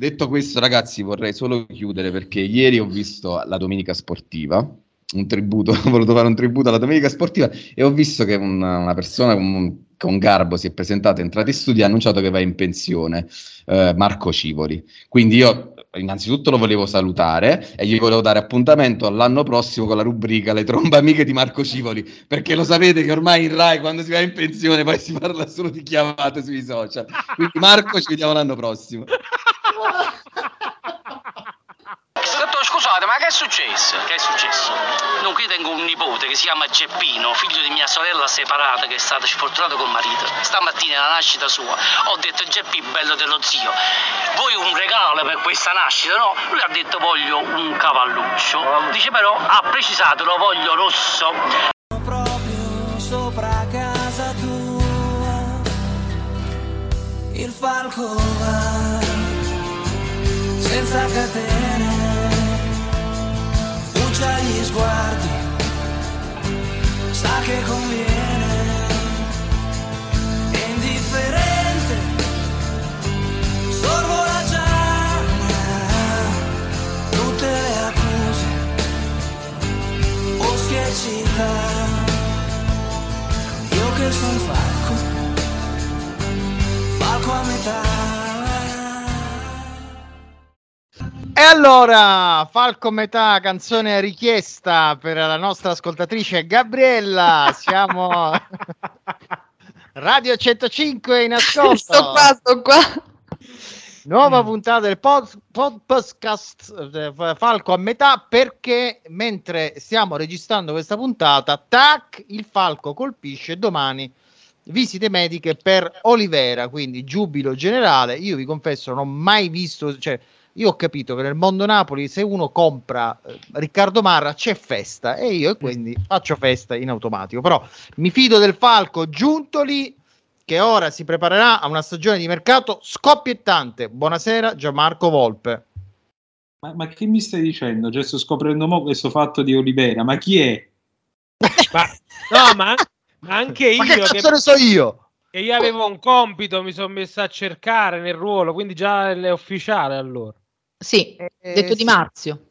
Detto questo, ragazzi, vorrei solo chiudere perché ieri ho visto la domenica sportiva un tributo, ho voluto fare un tributo alla domenica sportiva e ho visto che una, una persona con, con, garbo si è presentata, è entrata in studio e ha annunciato che va in pensione, eh, Marco Civoli. Quindi io innanzitutto lo volevo salutare e gli volevo dare appuntamento all'anno prossimo con la rubrica Le trombe amiche di Marco Civoli, perché lo sapete che ormai in Rai quando si va in pensione poi si parla solo di chiamate sui social. Quindi Marco ci vediamo l'anno prossimo. Scusate, ma che è successo? Che è successo? Non, qui tengo un nipote che si chiama Geppino, figlio di mia sorella separata che è stata sfortunata col marito. Stamattina alla nascita sua ho detto Geppi bello dello zio, vuoi un regalo per questa nascita? No, lui ha detto voglio un cavalluccio. Dice però ha precisato lo voglio rosso. Senza catene brucia gli sguardi, sa che conviene, è indifferente, sorvola già tutte le accuse, boschi e città, io che sono falco, falco a metà. E allora, Falco Metà, canzone richiesta per la nostra ascoltatrice Gabriella. Siamo Radio 105 in ascolto. sto qua, sto qua. Nuova puntata del pod, pod, podcast eh, Falco a metà perché mentre stiamo registrando questa puntata, tac, il Falco colpisce domani visite mediche per Olivera, quindi giubilo generale. Io vi confesso, non ho mai visto, cioè io ho capito che nel mondo Napoli se uno compra eh, Riccardo Marra c'è festa e io quindi faccio festa in automatico. Però mi fido del Falco Giuntoli che ora si preparerà a una stagione di mercato scoppiettante. Buonasera Gianmarco Volpe. Ma, ma che mi stai dicendo? Cioè, sto scoprendo mo questo fatto di Olivera, ma chi è? ma, no, ma, ma anche io. Ma che cazzo che... ne so io? E io avevo un compito, mi sono messo a cercare nel ruolo, quindi già è ufficiale allora. Sì, eh, detto di Marzio.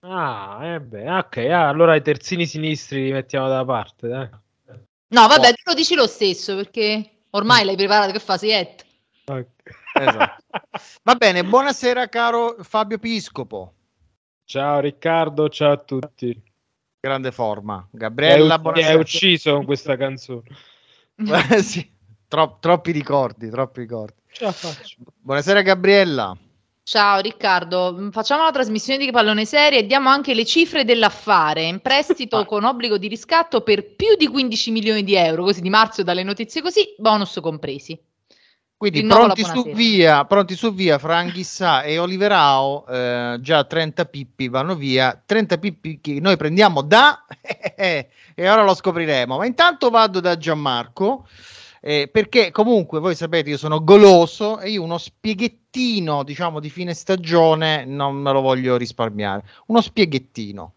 Ah, eh beh, ok, ah, allora i terzini sinistri li mettiamo da parte, dai. No, vabbè, oh. lo dici lo stesso perché ormai l'hai preparato che fase è. Okay. Esatto. Va bene, buonasera caro Fabio Piscopo. Ciao Riccardo, ciao a tutti. Grande forma. Gabriella, è, è ucciso con questa canzone. sì, tro- troppi ricordi, troppi ricordi. Buonasera Gabriella. Ciao Riccardo, mm, facciamo la trasmissione di pallone serie e diamo anche le cifre dell'affare in prestito ah. con obbligo di riscatto per più di 15 milioni di euro, così di marzo dalle notizie così, bonus compresi. Quindi pronti su, via, pronti su via, fra Anghissà e Oliverao, eh, già 30 pippi vanno via, 30 pippi che noi prendiamo da e ora lo scopriremo. Ma intanto vado da Gianmarco eh, perché comunque voi sapete io sono goloso e io uno spieghettino diciamo di fine stagione non me lo voglio risparmiare. Uno spieghettino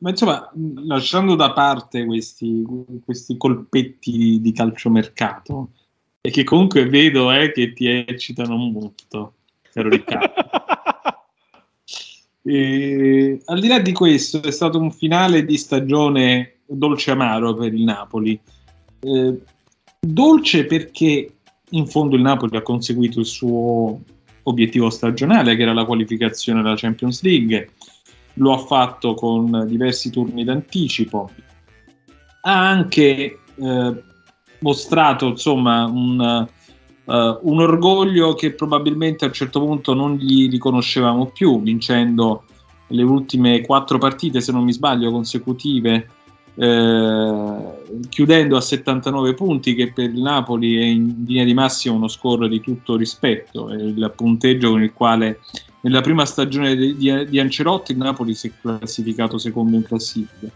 ma insomma lasciando da parte questi, questi colpetti di calciomercato e che comunque vedo eh, che ti eccitano molto caro Riccardo. E, al di là di questo, è stato un finale di stagione dolce amaro per il Napoli. Eh, dolce perché in fondo il Napoli ha conseguito il suo obiettivo stagionale, che era la qualificazione alla Champions League. Lo ha fatto con diversi turni d'anticipo. Ha anche eh, mostrato insomma un, uh, un, orgoglio che probabilmente a un certo punto non gli riconoscevamo più, vincendo le ultime quattro partite, se non mi sbaglio, consecutive eh, chiudendo a 79 punti che per il Napoli è in linea di massima uno score di tutto rispetto, è il punteggio con il quale nella prima stagione di, di, di Ancelotti il Napoli si è classificato secondo in classifica.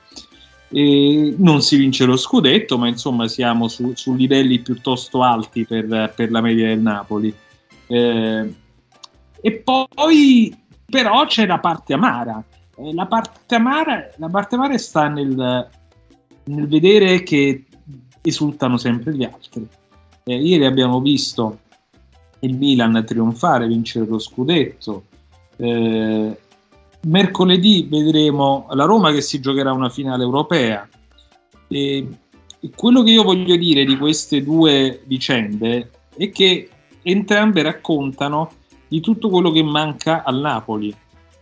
E non si vince lo scudetto, ma insomma siamo su, su livelli piuttosto alti per, per, la media del Napoli. Eh, e poi però c'è la parte amara. Eh, la parte amara, la parte amara sta nel, nel vedere che esultano sempre gli altri. Eh, ieri abbiamo visto il Milan trionfare, vincere lo scudetto. Eh, mercoledì vedremo la Roma che si giocherà una finale europea. E quello che io voglio dire di queste due vicende è che entrambe raccontano di tutto quello che manca al Napoli.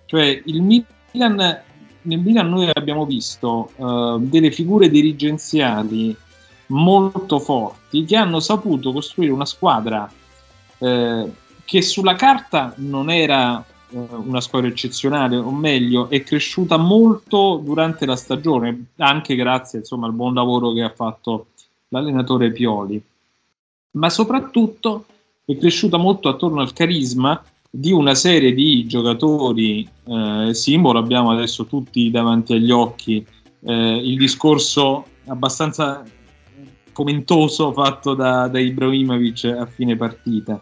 Cioè il Milan, nel Milan noi abbiamo visto uh, delle figure dirigenziali molto forti che hanno saputo costruire una squadra eh, che sulla carta non era eh, una squadra eccezionale, o meglio, è cresciuta molto durante la stagione, anche grazie insomma, al buon lavoro che ha fatto l'allenatore Pioli, ma soprattutto è cresciuta molto attorno al carisma di una serie di giocatori eh, simbolo, abbiamo adesso tutti davanti agli occhi eh, il discorso abbastanza comentoso fatto da, da Ibrahimovic a fine partita.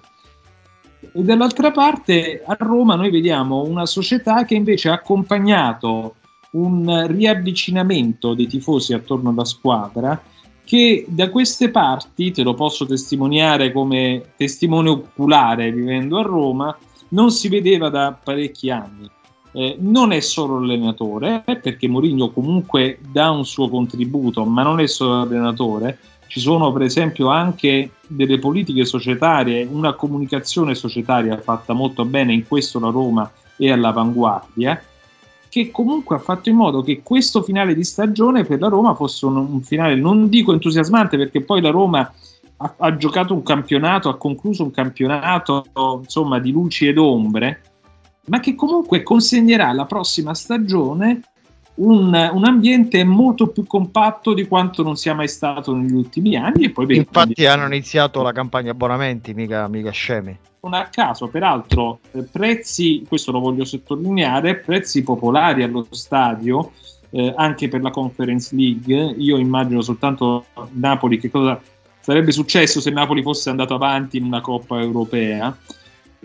E dall'altra parte a Roma noi vediamo una società che invece ha accompagnato un riavvicinamento dei tifosi attorno alla squadra che da queste parti, te lo posso testimoniare come testimone oculare vivendo a Roma, non si vedeva da parecchi anni. Eh, non è solo l'allenatore, perché Mourinho comunque dà un suo contributo, ma non è solo l'allenatore, ci sono per esempio anche delle politiche societarie, una comunicazione societaria fatta molto bene, in questo la Roma è all'avanguardia, che comunque ha fatto in modo che questo finale di stagione per la Roma fosse un, un finale, non dico entusiasmante, perché poi la Roma ha, ha, giocato un campionato, ha concluso un campionato insomma di luci ed ombre, ma che comunque consegnerà la prossima stagione un, un, ambiente molto più compatto di quanto non sia mai stato negli ultimi anni. E poi Infatti hanno iniziato la campagna abbonamenti, mica, mica scemi. Non a caso, peraltro, eh, prezzi, questo lo voglio sottolineare, prezzi popolari allo stadio, eh, anche per la Conference League. Io immagino soltanto Napoli che cosa sarebbe successo se Napoli fosse andato avanti in una Coppa Europea.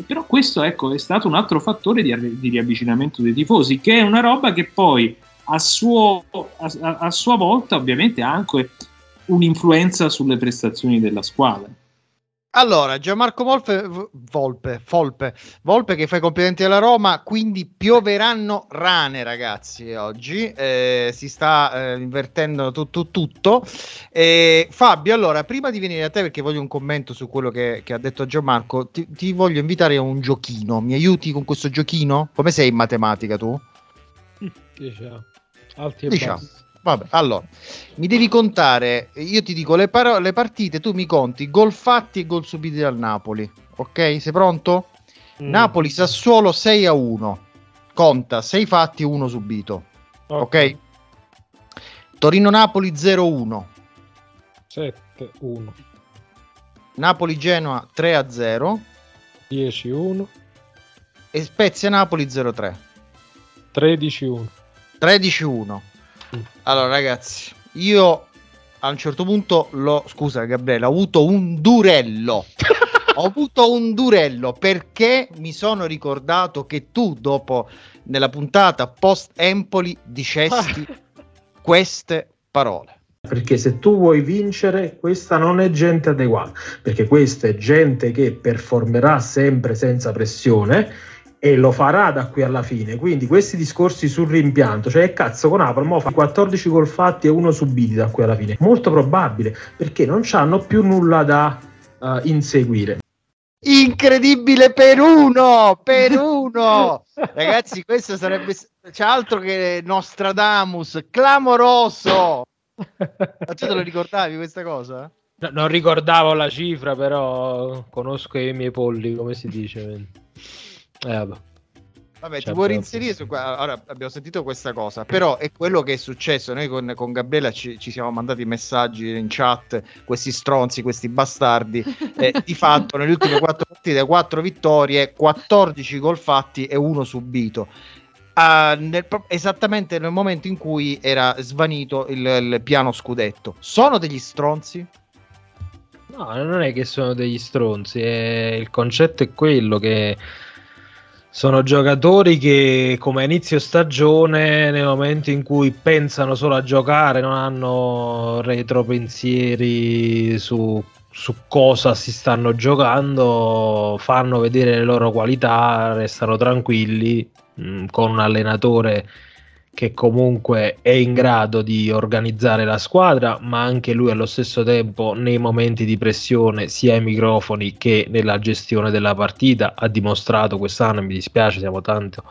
Però questo ecco, è stato un altro fattore di, di riavvicinamento dei tifosi, che è una roba che poi a, suo, a, a sua volta ovviamente ha anche un'influenza sulle prestazioni della squadra. Allora, Gianmarco Volpe, Volpe, Volpe, Volpe che fa i complimenti alla Roma, quindi pioveranno rane ragazzi oggi, eh, si sta eh, invertendo tutto. tutto. Eh, Fabio, allora, prima di venire a te perché voglio un commento su quello che, che ha detto Gianmarco, ti, ti, voglio invitare a un giochino, mi aiuti con questo giochino? Come sei in matematica tu? Diciamo. Alti e diciamo. bassi. Vabbè, allora, mi devi contare, io ti dico le, paro- le partite, tu mi conti gol fatti e gol subiti dal Napoli, ok? Sei pronto? Mm. Napoli Sassuolo 6 a 1, conta 6 fatti e 1 subito, ok? okay? Torino Napoli 0 1, 7 1, Napoli Genoa 3 a 0, 10 1 e Spezia Napoli 0 3, 13 1. 13 1. Allora, ragazzi, io a un certo punto l'ho. Scusa, Gabriele, ho avuto un durello. ho avuto un durello perché mi sono ricordato che tu, dopo nella puntata post Empoli, dicesti queste parole. Perché se tu vuoi vincere, questa non è gente adeguata, perché questa è gente che performerà sempre senza pressione e lo farà da qui alla fine. Quindi questi discorsi sul rimpianto, cioè cazzo con Napoli mo fa 14 gol fatti e uno subiti da qui alla fine. Molto probabile, perché non hanno più nulla da uh, inseguire. Incredibile per uno, per uno. Ragazzi, questo sarebbe c'è altro che Nostradamus, clamoroso. Ma tu te lo ricordavi questa cosa? No, non ricordavo la cifra, però conosco i miei polli, come si dice. Eh, vabbè. Vabbè, ti vuoi reinserire su qua? Ora abbiamo sentito questa cosa, però è quello che è successo. Noi con, con Gabriela ci, ci, siamo mandati messaggi in chat, questi stronzi, questi bastardi. eh, di fatto, negli ultimi quattro partite, quattro vittorie, 14 gol fatti e uno subito. Uh, nel, esattamente nel momento in cui era svanito il, il piano scudetto. Sono degli stronzi? No, non è che sono degli stronzi, è... il concetto è quello che sono giocatori che come inizio stagione, nel momento in cui pensano solo a giocare, non hanno retropensieri su su cosa si stanno giocando, fanno vedere le loro qualità, restano tranquilli mh, mm, con un allenatore che comunque è in grado di organizzare la squadra, ma anche lui allo stesso tempo nei momenti di pressione, sia ai microfoni che nella gestione della partita, ha dimostrato quest'anno, mi dispiace, siamo tanto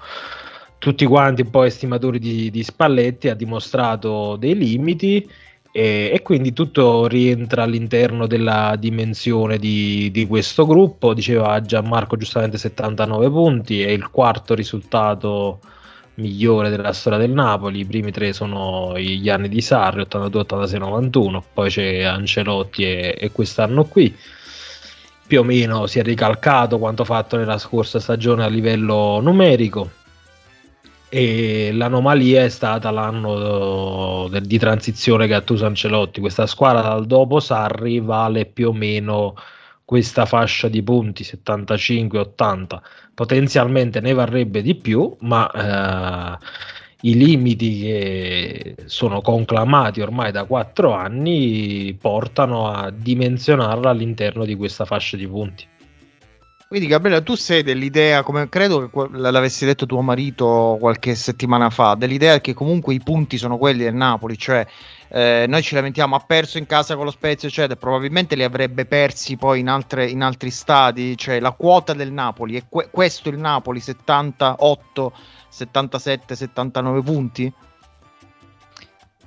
tutti quanti un po' estimatori di, di Spalletti, ha dimostrato dei limiti e, e, quindi tutto rientra all'interno della dimensione di, di, questo gruppo. Diceva Gianmarco giustamente 79 punti, è il quarto risultato migliore della storia del Napoli. I primi tre sono gli anni di Sarri, 82, 86, 91, poi c'è Ancelotti e, e quest'anno qui. Più o meno si è ricalcato quanto fatto nella scorsa stagione a livello numerico e l'anomalia è stata l'anno de, di transizione che ha Tuso Ancelotti. Questa squadra dal dopo Sarri vale più o meno questa fascia di punti 75-80. Potenzialmente ne varrebbe di più, ma eh, i limiti che sono conclamati ormai da quattro anni portano a dimensionarla all'interno di questa fascia di punti. Quindi Gabriele, tu sei dell'idea, come credo che l'avessi detto tuo marito qualche settimana fa, dell'idea che comunque i punti sono quelli del Napoli, cioè eh, noi ci lamentiamo, ha perso in casa con lo Spezia, eccetera, probabilmente li avrebbe persi poi in, altre, in altri stadi, cioè la quota del Napoli, è que- questo il Napoli, 78, 77, 79 punti?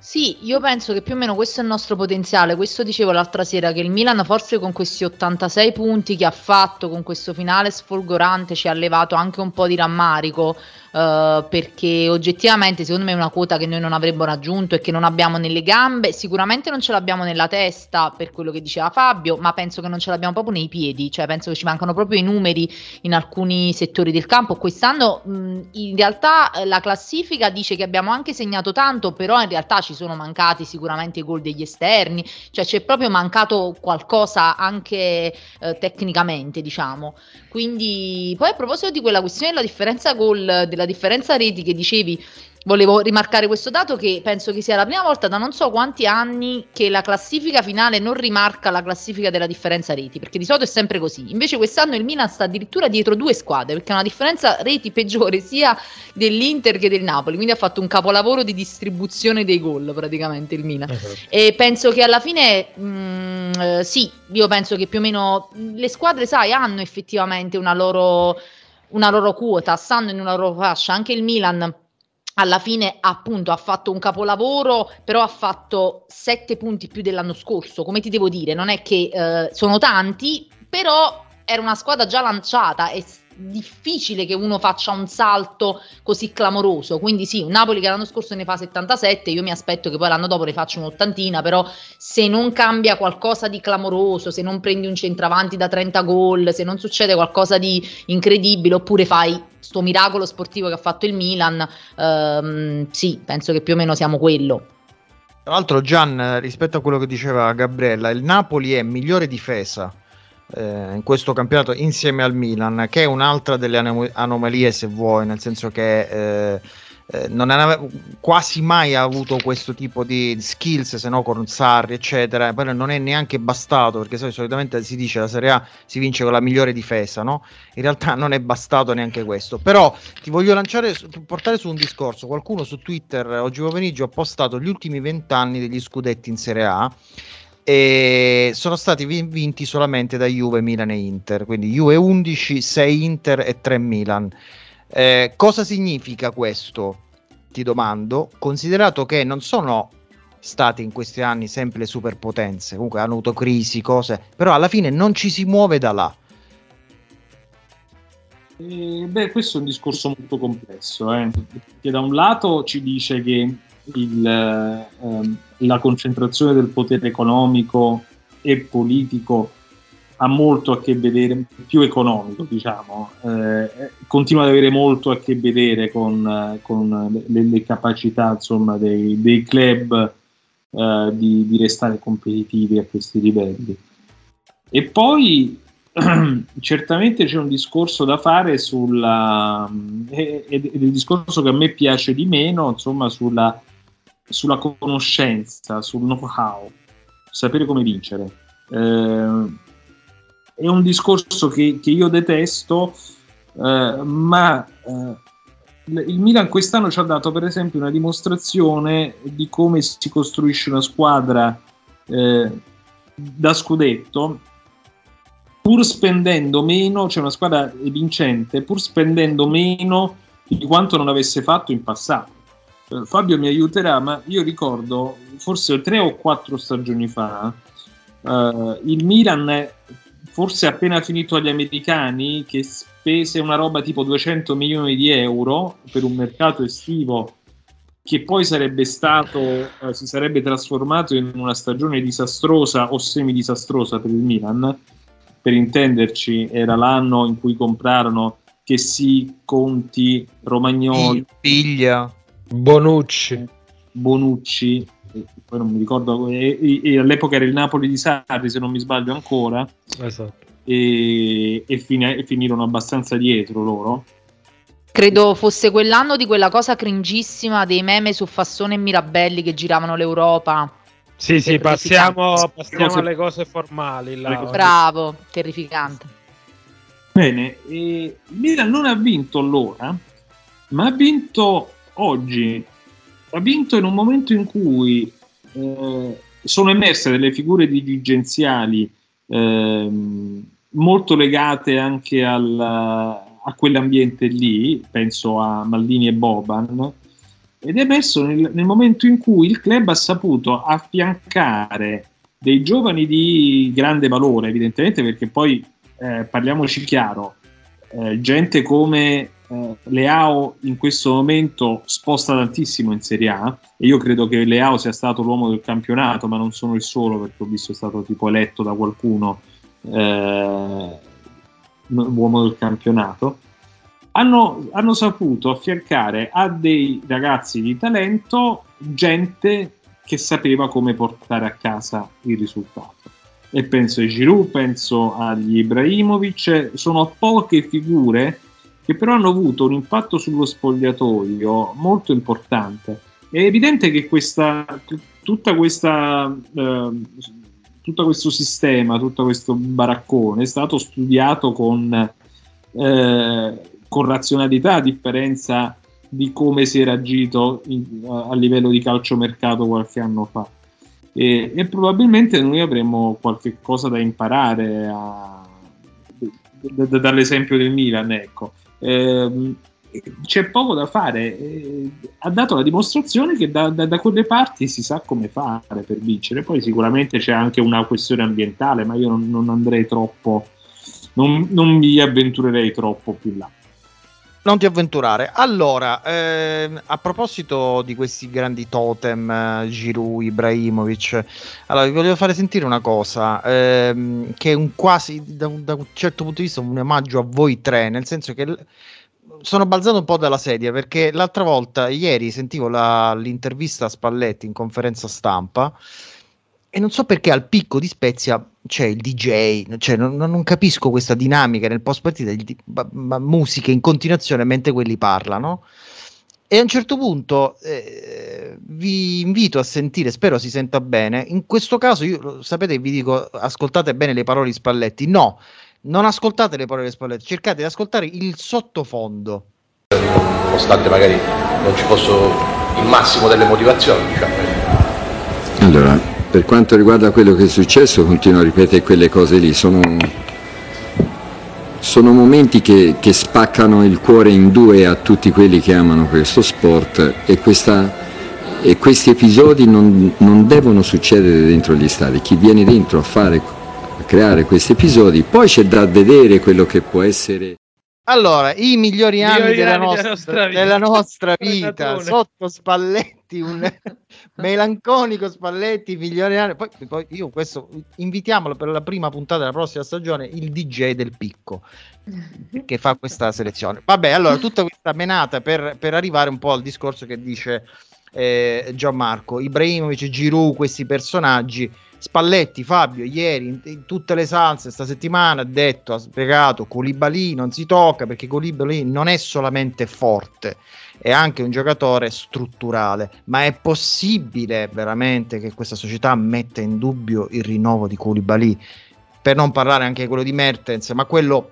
Sì, io penso che più o meno questo è il nostro potenziale. Questo dicevo l'altra sera che il Milan forse con questi 86 punti che ha fatto con questo finale sfolgorante ci ha levato anche un po' di rammarico uh, perché oggettivamente secondo me è una quota che noi non avremmo raggiunto e che non abbiamo nelle gambe, sicuramente non ce l'abbiamo nella testa per quello che diceva Fabio, ma penso che non ce l'abbiamo proprio nei piedi, cioè penso che ci mancano proprio i numeri in alcuni settori del campo. Quest'anno mh, in realtà eh, la classifica dice che abbiamo anche segnato tanto, però in realtà ci sono mancati sicuramente i gol degli esterni, cioè c'è proprio mancato qualcosa anche eh, tecnicamente, diciamo. Quindi poi a proposito di quella questione della differenza gol, della differenza reti che dicevi, volevo rimarcare questo dato che penso che sia la prima volta da non so quanti anni che la classifica finale non rimarca la classifica della differenza reti, perché di solito è sempre così. Invece quest'anno il Milan sta addirittura dietro due squadre, perché ha una differenza reti peggiore sia dell'Inter che del Napoli, quindi ha fatto un capolavoro di distribuzione dei gol praticamente il Milan. Uh-huh. E penso che alla fine mh, mm, eh, sì, io penso che più o meno le squadre, sai, hanno effettivamente una loro una loro quota, stanno in una loro fascia, anche il Milan alla fine appunto ha fatto un capolavoro, però ha fatto sette punti più dell'anno scorso. Come ti devo dire, non è che eh, sono tanti, però era una squadra già lanciata e difficile che uno faccia un salto così clamoroso. Quindi sì, Napoli che l'anno scorso ne fa 77, io mi aspetto che poi l'anno dopo ne faccia un'ottantina, però se non cambia qualcosa di clamoroso, se non prendi un centravanti da 30 gol, se non succede qualcosa di incredibile, oppure fai sto miracolo sportivo che ha fatto il Milan, ehm, sì, penso che più o meno siamo quello. Tra l'altro Gian, rispetto a quello che diceva Gabriella, il Napoli è migliore difesa eh, in questo campionato insieme al Milan, che è un'altra delle anom- anomalie se vuoi, nel senso che eh, eh, non aveva quasi mai avuto questo tipo di skills se no con Sarri eccetera. Poi non è neanche bastato perché solitamente si dice la Serie A si vince con la migliore difesa no? in realtà non è bastato neanche questo. Però ti voglio lanciare portare su un discorso. Qualcuno su Twitter oggi pomeriggio ha postato gli ultimi vent'anni degli scudetti in Serie A e sono stati vinti solamente da Juve, Milan e Inter, quindi Juve 11, 6 Inter e 3 Milan. Eh, cosa significa questo? Ti domando, considerato che non sono state in questi anni sempre le superpotenze, comunque hanno avuto crisi, cose, però alla fine non ci si muove da là. Eh, beh, questo è un discorso molto complesso, eh? che da un lato ci dice che il, ehm, la concentrazione del potere economico e politico ha molto a che vedere, più economico diciamo, eh, continua ad avere molto a che vedere con, con le, le, capacità insomma, dei, dei club eh, di, di, restare competitivi a questi livelli. E poi certamente c'è un discorso da fare sulla, ed è il discorso che a me piace di meno, insomma, sulla sulla conoscenza, sul know-how, sapere come vincere. Eh, è un discorso che, che io detesto, eh, ma eh, il Milan quest'anno ci ha dato per esempio una dimostrazione di come si costruisce una squadra eh, da scudetto pur spendendo meno, cioè una squadra vincente, pur spendendo meno di quanto non avesse fatto in passato. Fabio mi aiuterà, ma io ricordo forse tre o quattro stagioni fa eh, il Milan, forse appena finito agli americani, che spese una roba tipo 200 milioni di euro per un mercato estivo che poi sarebbe stato, eh, si sarebbe trasformato in una stagione disastrosa o semi-disastrosa per il Milan. Per intenderci, era l'anno in cui comprarono che si Conti, Romagnoli, Piglia. Bonucci. Bonucci, e poi non mi ricordo, e, e all'epoca era il Napoli di Sarri, se non mi sbaglio ancora, Esatto. e, e fini- e finirono abbastanza dietro loro. Credo fosse quell'anno di quella cosa cringissima dei meme su Fassone e Mirabelli che giravano l'Europa. Sì, sì, passiamo, passiamo Cose- alle cose formali. là. Bravo, terrificante. Bene, e il Milan non ha vinto allora, ma ha vinto oggi. Ha vinto in un momento in cui eh, sono emerse delle figure dirigenziali ehm, molto legate anche al, a quell'ambiente lì, penso a Maldini e Boban, ed è emerso nel, nel momento in cui il club ha saputo affiancare dei giovani di grande valore, evidentemente perché poi eh, parliamoci chiaro, eh, gente come eh, Leao in questo momento sposta tantissimo in Serie A e io credo che Leao sia stato l'uomo del campionato, ma non sono il solo perché ho visto è stato tipo eletto da qualcuno eh, uomo del campionato. Hanno, hanno saputo affiancare a dei ragazzi di talento gente che sapeva come portare a casa il risultato e penso ai Giroud, penso agli Ibrahimovic, sono poche figure che però hanno avuto un impatto sullo spogliatoio molto importante. È evidente che questa, tutta questa, eh, tutto questo sistema, tutto questo baraccone è stato studiato con, eh, con razionalità, a differenza di come si era agito in- a livello di calciomercato qualche anno fa e, e probabilmente noi avremo qualche cosa da imparare a- d- d- dall'esempio del Milan ecco. Ehm, c'è poco da fare. Eh, ha dato la dimostrazione che da, da- da quelle parti si sa come fare per vincere. Poi sicuramente c'è anche una questione ambientale ma io non, non andrei troppo non, non mi avventurerei troppo più là Non ti avventurare. Allora, ehm, a proposito di questi grandi totem, eh, Giroud, Ibrahimovic, allora vi volevo fare sentire una cosa, ehm, che è un quasi, da un, da un certo punto di vista, un omaggio a voi tre, nel senso che l- sono balzato un po' dalla sedia, perché l'altra volta, ieri, sentivo la- l'intervista a Spalletti in conferenza stampa, e non so perché al picco di Spezia c'è il DJ, cioè non, non capisco questa dinamica nel post partita, il di- ma- ma musiche in continuazione mentre quelli parlano. E a un certo punto eh, vi invito a sentire, spero si senta bene. In questo caso, io sapete, vi dico ascoltate bene le parole di Spalletti. No, non ascoltate le parole di Spalletti, cercate di ascoltare il sottofondo. nonostante magari non ci fosse il massimo delle motivazioni, diciamo. Allora, per quanto riguarda quello che è successo, continuo a ripetere quelle cose lì, sono, sono momenti che, che spaccano il cuore in due a tutti quelli che amano questo sport e, questa- e questi episodi non, non devono succedere dentro gli stadi. Chi viene dentro a, fare, a creare questi episodi, poi c'è da vedere quello che può essere... Allora, i migliori anni, Migliori della, anni nostra, della nostra vita. della nostra vita, sotto Spalletti, un melanconico Spalletti, i migliori anni. Poi, poi io questo invitiamolo per la prima puntata della prossima stagione, il DJ del picco, che fa questa selezione. Vabbè, allora, tutta questa menata per, per arrivare un po' al discorso che dice eh, Gianmarco, Ibrahimovic, Giroud, questi personaggi. Spalletti, Fabio, ieri in, in tutte le salse, questa settimana ha detto, ha spiegato, Colibali non si tocca perché Colibali non è solamente forte, è anche un giocatore strutturale, ma è possibile veramente che questa società metta in dubbio il rinnovo di Koulibaly? Per non parlare anche quello di Mertens, ma quello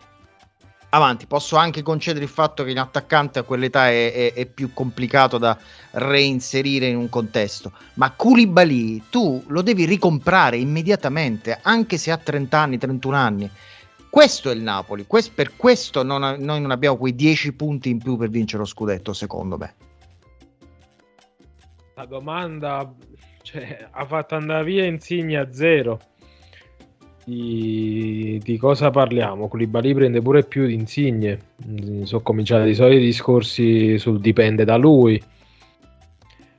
avanti. Posso anche concedere il fatto che in attaccante a quell'età è, è, è, più complicato da reinserire in un contesto, ma Koulibaly tu lo devi ricomprare immediatamente, anche se ha 30 anni, 31 anni. Questo è il Napoli, Quest, per questo non, noi non abbiamo quei 10 punti in più per vincere lo scudetto, secondo me. La domanda cioè, ha fatto andare via Insigne a zero. Di, di, cosa parliamo? Koulibaly prende pure più di Insigne. Sono cominciati i soliti discorsi sul dipende da lui.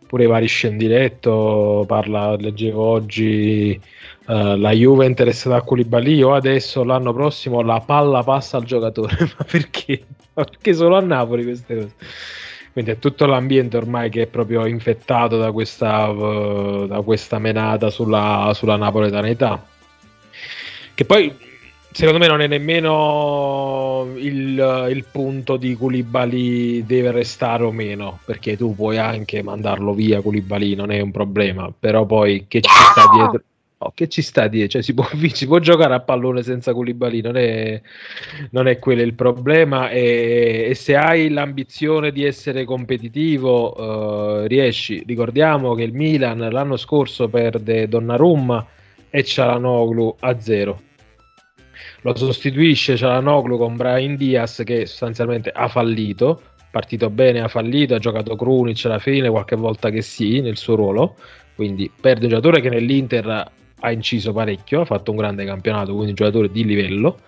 Pure i vari scendiretto parla, leggevo oggi Uh, la Juve è interessata a Koulibaly o adesso l'anno prossimo la palla passa al giocatore ma perché? perché solo a Napoli queste cose quindi è tutto l'ambiente ormai che è proprio infettato da questa, uh, da questa menata sulla, sulla napoletanità che poi secondo me non è nemmeno il, il punto di Koulibaly deve restare o meno perché tu puoi anche mandarlo via Koulibaly non è un problema. Però poi che ci sta dietro? No, che ci sta dietro, cioè, si, può, si può giocare a pallone senza Koulibaly, non è, non è quello il problema. E, e, se hai l'ambizione di essere competitivo uh, riesci, ricordiamo che il Milan l'anno scorso perde Donnarumma e Cialanoglu a zero lo sostituisce Cialanoglu con Brian Diaz che sostanzialmente ha fallito partito bene, ha fallito, ha giocato Krunic alla fine, qualche volta che sì, nel suo ruolo, quindi perde un giocatore che nell'Inter ha inciso parecchio, ha fatto un grande campionato, quindi un giocatore di livello.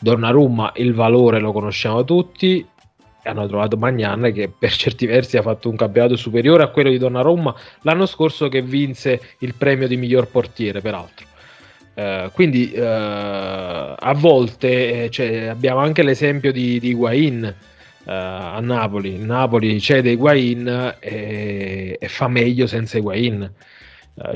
Donnarumma il valore lo conosciamo tutti, hanno trovato Magnan che per certi versi ha fatto un campionato superiore a quello di Donnarumma l'anno scorso che vinse il premio di miglior portiere peraltro. Uh, quindi uh, a volte eh, cioè, abbiamo anche l'esempio di, di Higuain uh, a Napoli. Napoli cede Higuain e, e fa meglio senza Higuain. Uh,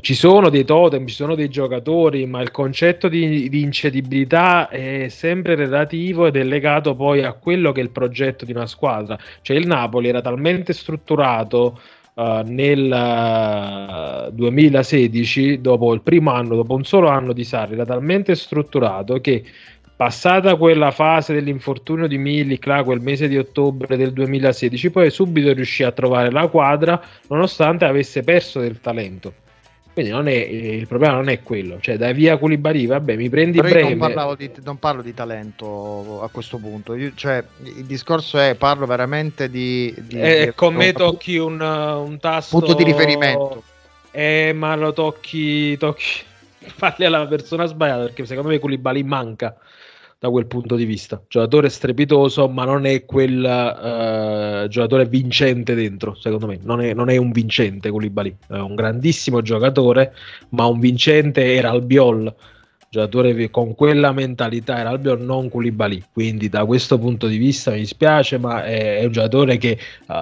ci sono dei totem, ci sono dei giocatori, ma il concetto di, di, incedibilità è sempre relativo ed è legato poi a quello che è il progetto di una squadra. Cioè il Napoli era talmente strutturato uh, nel uh, 2016, dopo il primo anno, dopo un solo anno di Sarri, era talmente strutturato che passata quella fase dell'infortunio di Milik, là, quel mese di ottobre del 2016, poi subito riuscì a trovare la quadra nonostante avesse perso del talento quindi non è, il problema non è quello, cioè dai via Koulibaly, vabbè, mi prendi Però breve. Non, di, non, parlo di talento a questo punto, io, cioè, il discorso è, parlo veramente di... di eh, di, con me tocchi un, un tasto... Punto di riferimento. Eh, ma lo tocchi, tocchi... Parli alla persona sbagliata perché secondo me Koulibaly manca da quel punto di vista. Giocatore strepitoso, ma non è quel uh, giocatore vincente dentro, secondo me. Non è, non è un vincente Koulibaly, è un grandissimo giocatore, ma un vincente era Albiol giocatore con quella mentalità era Albion non Koulibaly. Quindi da questo punto di vista mi dispiace ma è, è un giocatore che uh,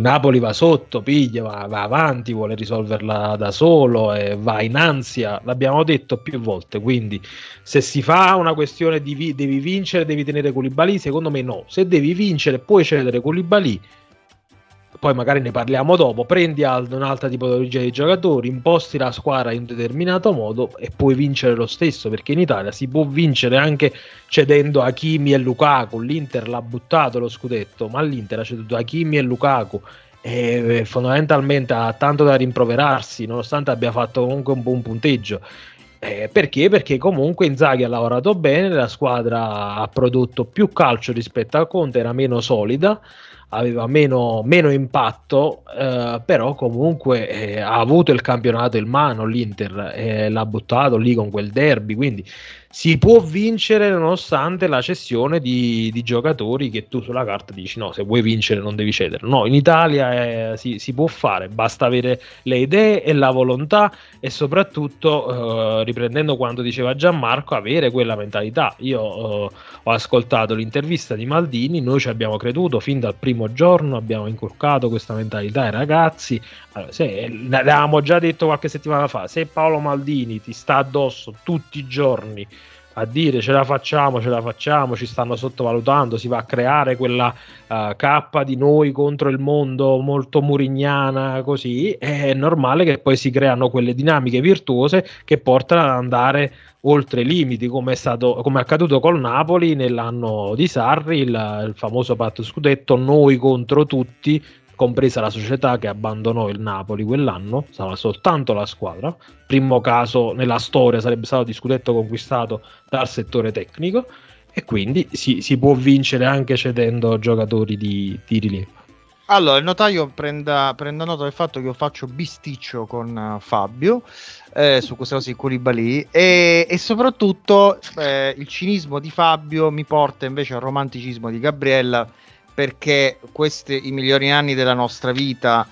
Napoli va sotto piglia va, va, avanti vuole risolverla da solo e va in ansia. L'abbiamo detto più volte quindi se si fa una questione di vi- devi vincere devi tenere Koulibaly secondo me no. Se devi vincere puoi cedere Koulibaly poi magari ne parliamo dopo, prendi un'altra tipologia di giocatori, imposti la squadra in un determinato modo e puoi vincere lo stesso, perché in Italia si può vincere anche cedendo Hakimi e Lukaku, l'Inter l'ha buttato lo scudetto, ma l'Inter ha ceduto Hakimi e Lukaku e fondamentalmente ha tanto da rimproverarsi, nonostante abbia fatto comunque un buon punteggio. Eh, perché? Perché comunque Inzaghi ha lavorato bene, la squadra ha prodotto più calcio rispetto a Conte, era meno solida aveva meno, meno impatto, eh, però comunque eh, ha avuto il campionato in mano l'Inter, eh, l'ha buttato lì con quel derby, quindi si può vincere nonostante la cessione di, di, giocatori che tu sulla carta dici no, se vuoi vincere non devi cedere. No, in Italia eh, si, si, può fare, basta avere le idee e la volontà e soprattutto, eh, riprendendo quanto diceva Gianmarco, avere quella mentalità. Io eh, ho ascoltato l'intervista di Maldini, noi ci abbiamo creduto fin dal primo giorno, abbiamo inculcato questa mentalità ai ragazzi. Allora, se, l'avevamo già detto qualche settimana fa, se Paolo Maldini ti sta addosso tutti i giorni a dire ce la facciamo, ce la facciamo, ci stanno sottovalutando, si va a creare quella uh, cappa di noi contro il mondo molto murignana, così è normale che poi si creano quelle dinamiche virtuose che portano ad andare oltre i limiti, come è, stato, come è accaduto col Napoli nell'anno di Sarri, il, il famoso patto scudetto noi contro tutti, compresa la società che abbandonò il Napoli quell'anno, stava soltanto la squadra, primo caso nella storia sarebbe stato di scudetto conquistato dal settore tecnico e quindi si, si può vincere anche cedendo giocatori di, di rilievo. Allora, il notaio prenda, prenda, nota del fatto che io faccio bisticcio con uh, Fabio eh, su questa cosa di Koulibaly e, e soprattutto eh, il cinismo di Fabio mi porta invece al romanticismo di Gabriella perché questi i migliori anni della nostra vita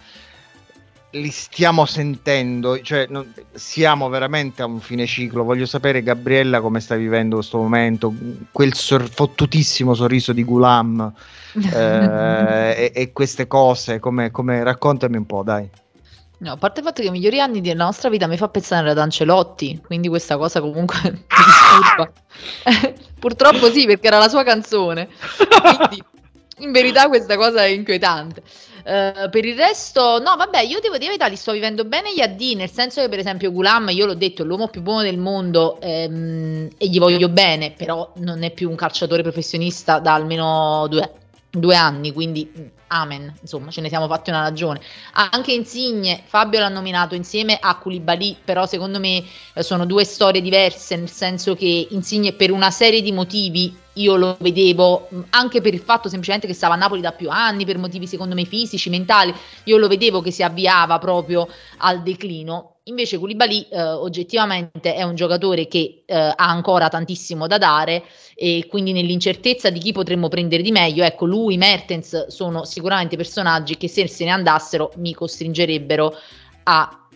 li stiamo sentendo, cioè non, siamo veramente a un fine ciclo. Voglio sapere, Gabriella, come stai vivendo questo momento, quel sor- fottutissimo sorriso di Gulam eh, e, e, queste cose, come, come, raccontami un po', dai. No, a parte il fatto che i migliori anni della nostra vita mi fa pensare ad Ancelotti, quindi questa cosa comunque mi disturba. Purtroppo sì, perché era la sua canzone. Quindi in verità questa cosa è inquietante. Uh, per il resto, no, vabbè, io devo dire la li sto vivendo bene gli AD, nel senso che per esempio Gulam, io l'ho detto, è l'uomo più buono del mondo ehm, e gli voglio bene, però non è più un calciatore professionista da almeno due, due anni, quindi amen, insomma, ce ne siamo fatti una ragione. Anche Insigne, Fabio l'ha nominato insieme a Koulibaly, però secondo me eh, sono due storie diverse, nel senso che Insigne per una serie di motivi io lo vedevo anche per il fatto semplicemente che stava a Napoli da più anni, per motivi secondo me fisici, mentali, io lo vedevo che si avviava proprio al declino. Invece Koulibaly eh, oggettivamente è un giocatore che eh, ha ancora tantissimo da dare e quindi nell'incertezza di chi potremmo prendere di meglio, ecco lui, Mertens sono sicuramente personaggi che se se ne andassero mi costringerebbero a,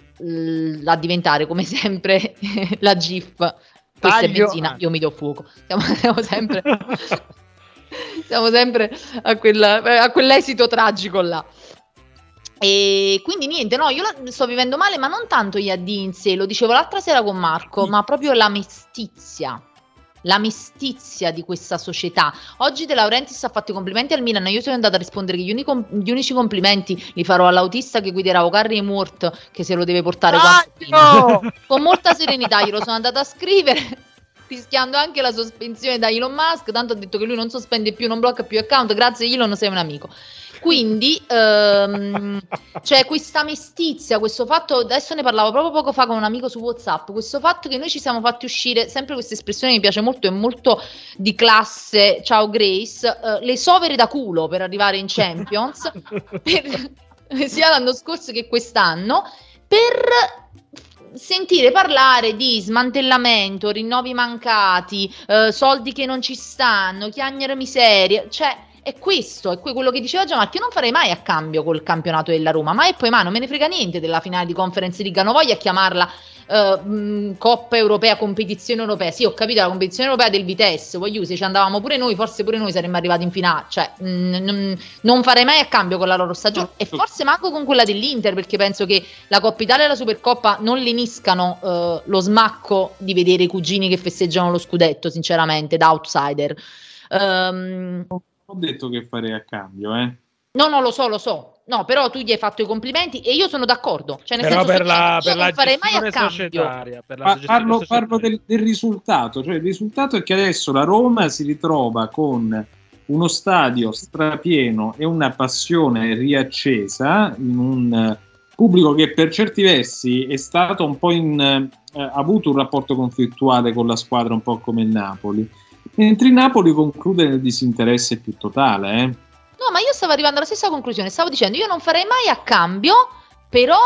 a diventare come sempre la GIF questa è benzina, io mi do fuoco. Siamo, siamo sempre, siamo sempre a, quella, a quell'esito tragico là. E quindi niente, no, io la sto vivendo male, ma non tanto gli addi in sé, lo dicevo l'altra sera con Marco, ma proprio la mestizia la mestizia di questa società. Oggi De Laurentiis ha fatto i complimenti al Milan, io sono andata a rispondere che gli, unico, gli unici complimenti li farò all'autista che guiderà Ocarri e Murt, che se lo deve portare no! con molta serenità, glielo sono andata a scrivere. Rischiando anche la sospensione da Elon Musk, tanto ha detto che lui non sospende più, non blocca più account. Grazie, Elon, sei un amico. Quindi ehm, c'è questa mestizia, questo fatto, adesso ne parlavo proprio poco fa con un amico su WhatsApp, questo fatto che noi ci siamo fatti uscire, sempre questa espressione mi piace molto, è molto di classe, ciao Grace, eh, le sovere da culo per arrivare in Champions, per, sia l'anno scorso che quest'anno, per sentire parlare di smantellamento, rinnovi mancati, eh, soldi che non ci stanno, chiagnere miseria, cioè è questo, è quello che diceva Giamarchi, io non farei mai a cambio col campionato della Roma, mai e poi mai, non me ne frega niente della finale di Conference League, non voglio chiamarla uh, Coppa Europea, competizione europea, sì ho capito la competizione europea del Vitesse, voglio se ci andavamo pure noi, forse pure noi saremmo arrivati in finale, cioè mh, non farei mai a cambio con la loro stagione e forse manco con quella dell'Inter perché penso che la Coppa Italia e la Supercoppa non leniscano uh, lo smacco di vedere i cugini che festeggiano lo scudetto, sinceramente, da outsider. Um, ho detto che farei a cambio, eh. No, no, lo so, lo so. No, però tu gli hai fatto i complimenti e io sono d'accordo. Cioè, nel però per la, per non la farei mai a cambio. Pa- parlo, parlo del, del, risultato. Cioè, il risultato è che adesso la Roma si ritrova con uno stadio strapieno e una passione riaccesa in un pubblico che per certi versi è stato un po' in... Eh, ha avuto un rapporto conflittuale con la squadra un po' come il Napoli Mentre il Napoli conclude nel disinteresse più totale. Eh. No, ma io stavo arrivando alla stessa conclusione. Stavo dicendo, io non farei mai a cambio, però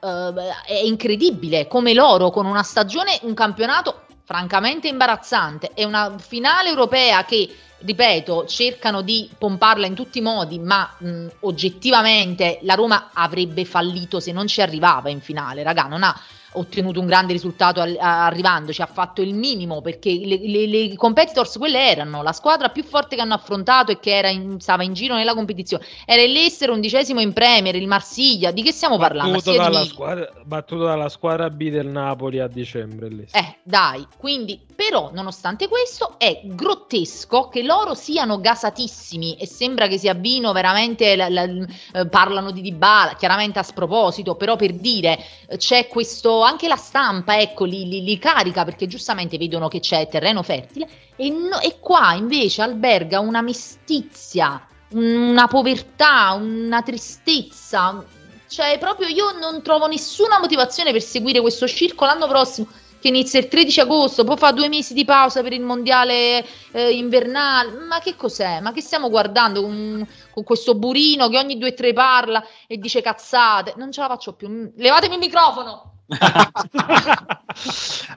uh, è incredibile come loro con una stagione, un campionato francamente imbarazzante e una finale europea che ripeto, cercano di pomparla in tutti i modi, ma mh, oggettivamente la Roma avrebbe fallito se non ci arrivava in finale, raga, non ha ottenuto un grande risultato al- a- arrivandoci, ha fatto il minimo perché le, le- le competitors quelle erano la squadra più forte che hanno affrontato e che era in- stava in giro nella competizione. Era il Leicester undicesimo in Premier, il Marsiglia, di che stiamo parlando? Battuto di dalla, squadra, battuto dalla squadra B del Napoli a dicembre. lì. Eh, dai, quindi, però, nonostante questo, è grottesco che loro siano gasatissimi e sembra che sia vino veramente, la- la- eh, parlano di Dybala, chiaramente a sproposito, però per dire, eh, c'è questo, anche la stampa, ecco, li, li- li carica perché giustamente vedono che c'è terreno fertile e, no- e qua invece alberga una mestizia, una povertà, una tristezza. Cioè, proprio io non trovo nessuna motivazione per seguire questo circo l'anno prossimo che inizia il 13 agosto, poi fa due mesi di pausa per il mondiale eh, invernale. Ma che cos'è? Ma che stiamo guardando con, con questo burino che ogni due o tre parla e dice cazzate? Non ce la faccio più. Levatemi il microfono!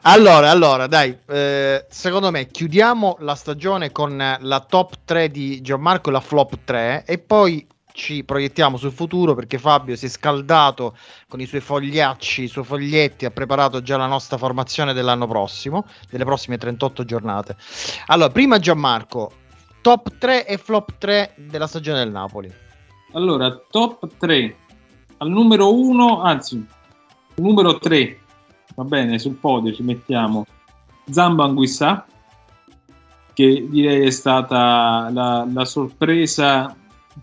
allora, allora, dai, eh, secondo me chiudiamo la stagione con la top 3 di Gianmarco e la flop 3 e poi ci proiettiamo sul futuro perché Fabio si è scaldato con i suoi fogliacci, i suoi foglietti, ha preparato già la nostra formazione dell'anno prossimo, delle prossime 38 giornate. Allora, prima Gianmarco, top 3 e flop 3 della stagione del Napoli. Allora, top 3. Al numero 1, anzi, numero 3, va bene, sul podio ci mettiamo Zamba Anguissà, che direi è stata la, la sorpresa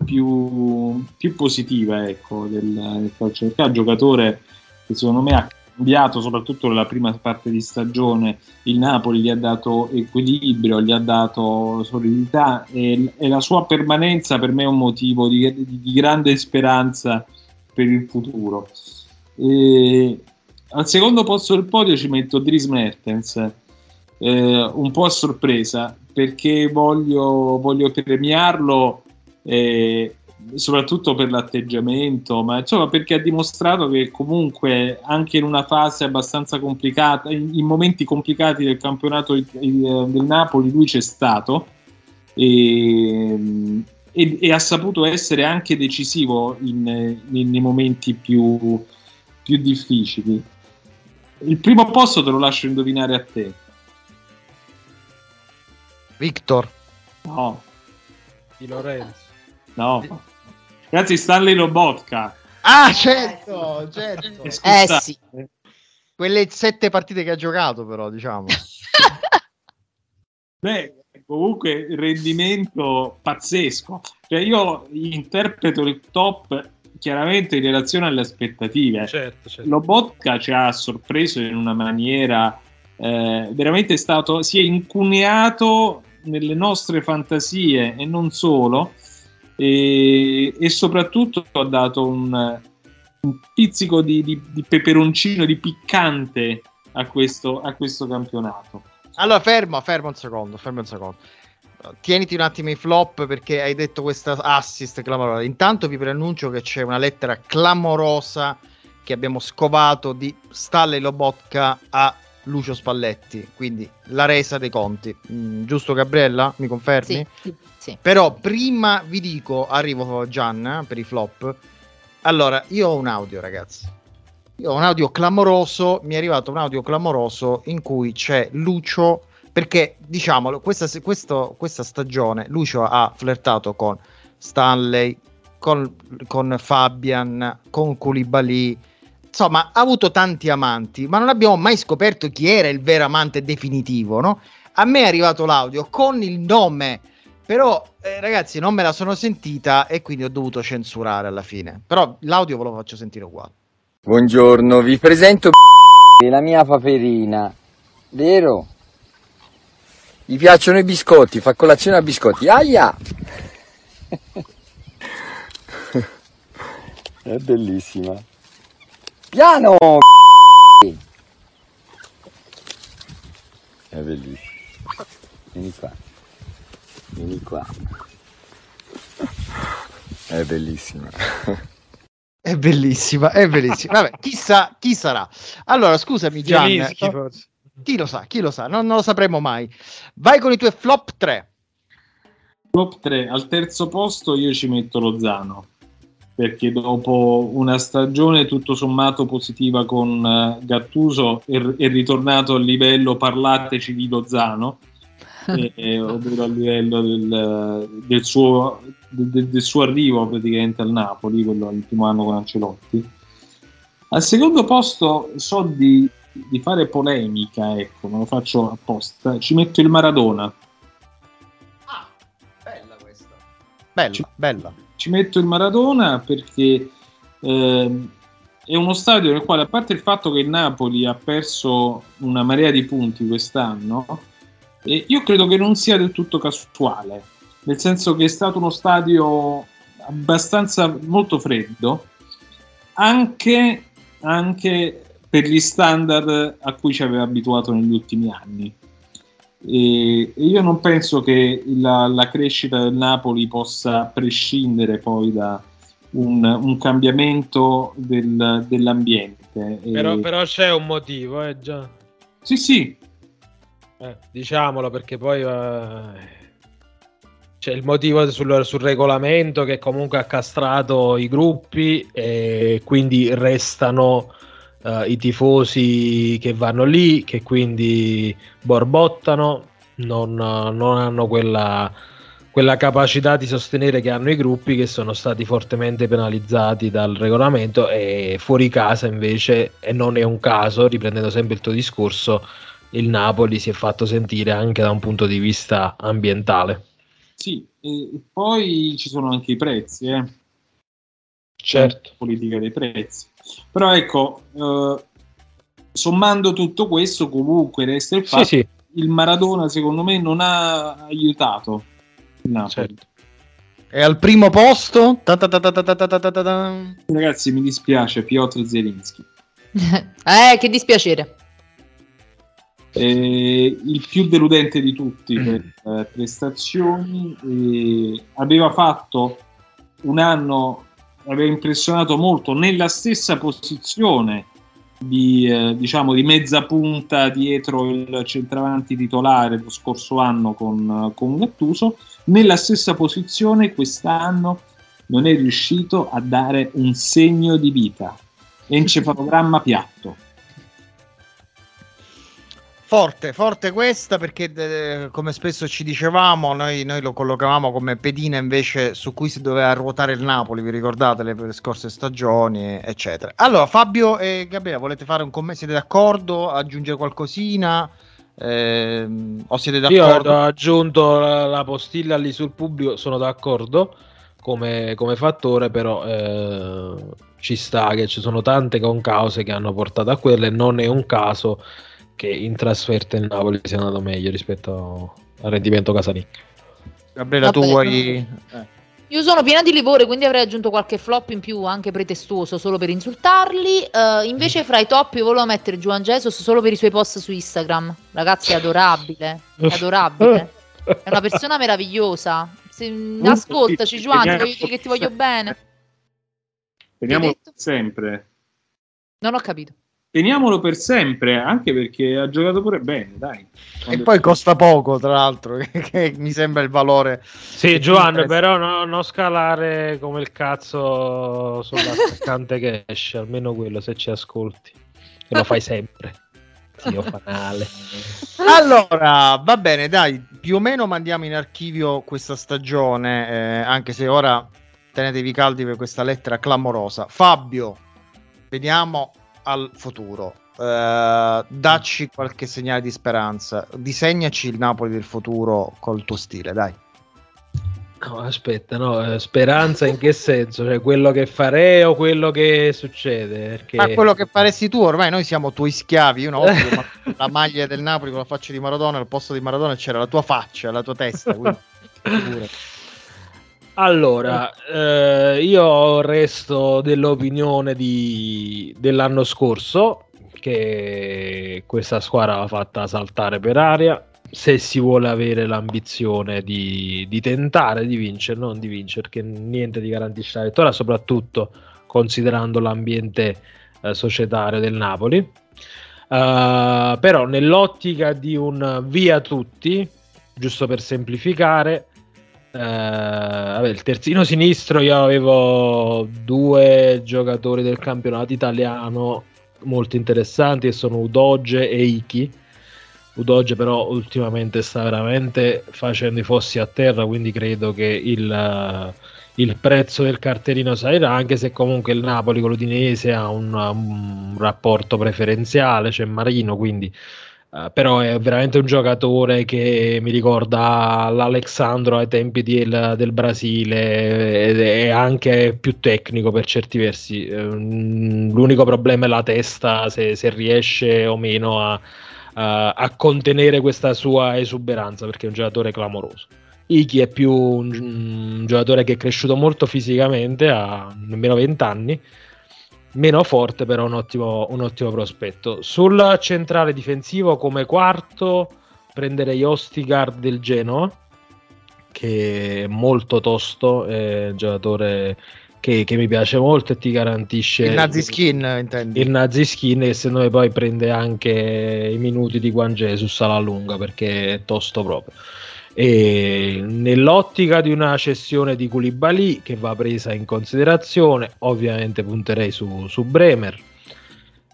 più, più positiva ecco, del, del calcio. Giocatore che secondo me ha cambiato soprattutto nella prima parte di stagione il Napoli gli ha dato equilibrio, gli ha dato solidità e, e la sua permanenza per me è un motivo di, di, di grande speranza per il futuro. E al secondo posto del podio ci metto Dries Mertens, eh, un po' a sorpresa perché voglio, voglio premiarlo eh, soprattutto per l'atteggiamento, ma insomma perché ha dimostrato che comunque anche in una fase abbastanza complicata, in, in momenti complicati del campionato il, il, del Napoli, lui c'è stato e, e, e, ha saputo essere anche decisivo in, in, nei momenti più, più difficili. Il primo posto te lo lascio indovinare a te. Victor. No. Di Lorenzo. No. Grazie Stanley Lobotka. Ah, certo, certo. Eh sì. Quelle sette partite che ha giocato, però, diciamo. Beh, comunque rendimento pazzesco. Cioè, io interpreto il top chiaramente in relazione alle aspettative. Certo, certo. Lobotka ci ha sorpreso in una maniera eh, veramente stato si è incuneato nelle nostre fantasie e non solo e, e soprattutto ha dato un, un pizzico di, di, di, peperoncino di piccante a questo, a questo campionato allora fermo fermo un secondo fermo un secondo tieniti un attimo i flop perché hai detto questa assist clamorosa intanto vi preannuncio che c'è una lettera clamorosa che abbiamo scovato di Stalle Lobotka a Lucio Spalletti, quindi la resa dei conti. Mm, giusto Gabriella? Mi confermi? Sì, sì. Però prima vi dico, arrivo Gian per i flop. Allora, io ho un audio, ragazzi. Io ho un audio clamoroso, mi è arrivato un audio clamoroso in cui c'è Lucio, perché diciamolo, questa, questo, questa stagione Lucio ha flirtato con Stanley, con, con Fabian, con Koulibaly, insomma, ha avuto tanti amanti, ma non abbiamo mai scoperto chi era il vero amante definitivo, no? A me è arrivato l'audio con il nome, però eh, ragazzi non me la sono sentita e quindi ho dovuto censurare alla fine. Però l'audio ve lo faccio sentire uguale. Buongiorno, vi presento la mia paperina, vero? Gli piacciono i biscotti, fa colazione a biscotti. Aia! È bellissima. Piano! È bellissimo. Vieni qua. Vieni qua. È bellissima. È bellissima, è bellissima. Vabbè, chissà chi sarà. Allora, scusami Gian. Forse. Chi lo sa, chi lo sa, non, non lo sapremo mai. Vai con i tuoi flop 3. Top 3, al terzo posto io ci metto Lozano. perché dopo una stagione tutto sommato positiva con eh, Gattuso è, è ritornato al livello parlateci di Lozano, eh, ovvero a livello del, del, suo, del, del, suo, arrivo praticamente al Napoli, quello l'ultimo anno con Ancelotti. Al secondo posto so di, di fare polemica, ecco, me lo faccio apposta, ci metto il Maradona. Ah, bella questa. Bella, ci, bella ci metto il Maradona perché eh, è uno stadio nel quale, a parte il fatto che il Napoli ha perso una marea di punti quest'anno, eh, io credo che non sia del tutto casuale, nel senso che è stato uno stadio abbastanza molto freddo, anche, anche per gli standard a cui ci aveva abituato negli ultimi anni. E, io non penso che la, la, crescita del Napoli possa prescindere poi da un, un cambiamento del, dell'ambiente. Però, però, c'è un motivo, eh, già. Sì, sì. Eh, diciamolo perché poi eh, c'è il motivo sul, sul, regolamento che comunque ha castrato i gruppi e quindi restano uh, i tifosi che vanno lì, che quindi borbottano, non, non hanno quella, quella capacità di sostenere che hanno i gruppi che sono stati fortemente penalizzati dal regolamento e fuori casa invece, e non è un caso, riprendendo sempre il tuo discorso, il Napoli si è fatto sentire anche da un punto di vista ambientale. Sì, e poi ci sono anche i prezzi, eh. certo. politica dei prezzi. Però ecco, eh, sommando tutto questo, comunque resta il fatto sì, sì. il Maradona secondo me non ha aiutato il Napoli. Certo. E al primo posto? Ragazzi, mi dispiace, Piotr Zelinski. eh, che dispiacere. Eh, il più deludente di tutti per eh, prestazioni. Eh, aveva fatto un anno aveva impressionato molto nella stessa posizione di, eh, diciamo, di mezza punta dietro il centravanti titolare lo scorso anno con, con Gattuso, nella stessa posizione quest'anno non è riuscito a dare un segno di vita. Encefalogramma piatto. Forte, forte questa perché eh, come spesso ci dicevamo noi, noi, lo collocavamo come pedina invece su cui si doveva ruotare il Napoli, vi ricordate le, le scorse stagioni eccetera. Allora Fabio e Gabriele volete fare un commento? Siete d'accordo? Aggiungere qualcosina? Eh, o siete d'accordo? Io ho aggiunto la, la, postilla lì sul pubblico, sono d'accordo come, come fattore però eh, ci sta che ci sono tante concause che hanno portato a quelle, non è un caso che in trasferta il Napoli sia andato meglio rispetto al rendimento casalingo. Gabriele, tu vuoi... Eh. Io sono piena di livore, quindi avrei aggiunto qualche flop in più, anche pretestuoso, solo per insultarli. Uh, invece, fra i top, io volevo mettere Juan Jesus solo per i suoi post su Instagram. Ragazzi, è adorabile. È adorabile. È una persona meravigliosa. Se, ascoltaci, Juan, ti voglio dire che ti voglio bene. Teniamo sempre. Non ho capito teniamolo per sempre, anche perché ha giocato pure bene, dai. Quando e poi costa poco, tra l'altro, che, che mi sembra il valore. Sì, Giovanni, però no, non scalare come il cazzo sull'attaccante che esce, almeno quello se ci ascolti, che lo fai sempre. Zio fanale. Allora, va bene, dai, più o meno mandiamo in archivio questa stagione, eh, anche se ora tenetevi caldi per questa lettera clamorosa. Fabio, vediamo al futuro. Uh, dacci qualche segnale di speranza. Disegnaci il Napoli del futuro col tuo stile, dai. No, aspetta, no, eh, speranza in che senso? Cioè quello che farei o quello che succede? Perché... Ma quello che faresti tu, ormai noi siamo tuoi schiavi. Volta la maglia del Napoli con la faccia di Maradona, al posto di Maradona c'era la tua faccia, la tua testa. Quindi... Allora, eh, io resto dell'opinione di, dell'anno scorso che questa squadra va fatta saltare per aria se si vuole avere l'ambizione di, di tentare di vincere, non di vincere, perché niente ti garantisce la vittoria, soprattutto considerando l'ambiente eh, societario del Napoli. Uh, però nell'ottica di un via tutti, giusto per semplificare, Eh, vabbè, il terzino sinistro io avevo due giocatori del campionato italiano molto interessanti che sono Udoge e Iki. Udoge però ultimamente sta veramente facendo i fossi a terra, quindi credo che il, il prezzo del cartellino salirà, anche se comunque il Napoli con l'Udinese ha un, un rapporto preferenziale, c'è Marino, quindi Uh, però è veramente un giocatore che mi ricorda l'Alexandro ai tempi del, del Brasile ed è anche più tecnico per certi versi. Um, l'unico problema è la testa, se, se riesce o meno a, a, a, contenere questa sua esuberanza, perché è un giocatore clamoroso. Iki è più un, un giocatore che è cresciuto molto fisicamente, ha nemmeno 20 anni meno forte, però un ottimo, un ottimo prospetto. Sul centrale difensivo, come quarto, prenderei Ostigard del Genoa, che è molto tosto, è un giocatore che, che, mi piace molto e ti garantisce il nazi skin intendi. il nazi skin e secondo me poi prende anche i minuti di Juan Jesus alla lunga perché è tosto proprio e nell'ottica di una cessione di Koulibaly che va presa in considerazione, ovviamente punterei su, su Bremer,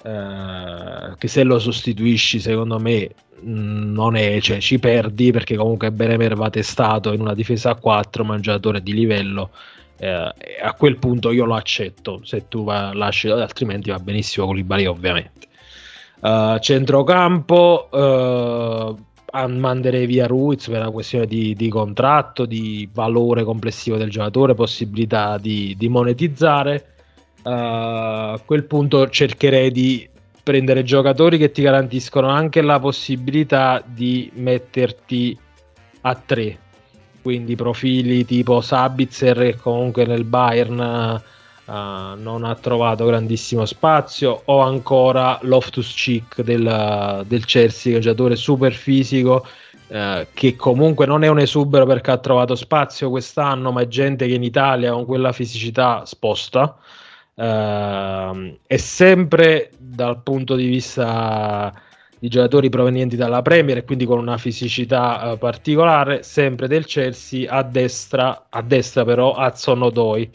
eh, che se lo sostituisci secondo me mm, non è, cioè, ci perdi perché comunque Bremer va testato in una difesa a 4, mangiatore di livello. Eh, a quel punto io lo accetto se tu va, lasci, altrimenti va benissimo Koulibaly ovviamente. Uh, centrocampo uh, manderei via Ruiz per una questione di, di, contratto, di valore complessivo del giocatore, possibilità di, di monetizzare. Uh, a quel punto cercherei di prendere giocatori che ti garantiscono anche la possibilità di metterti a tre. Quindi profili tipo Sabitzer che comunque nel Bayern Uh, non ha trovato grandissimo spazio. O ancora Loftus Cheek del, del Chelsea un giocatore super fisico uh, che comunque non è un esubero perché ha trovato spazio quest'anno ma è gente che in Italia con quella fisicità sposta. Uh, e sempre dal punto di vista di giocatori provenienti dalla Premier e quindi con una fisicità particolare sempre del Chelsea a destra, a destra però Azon Odoi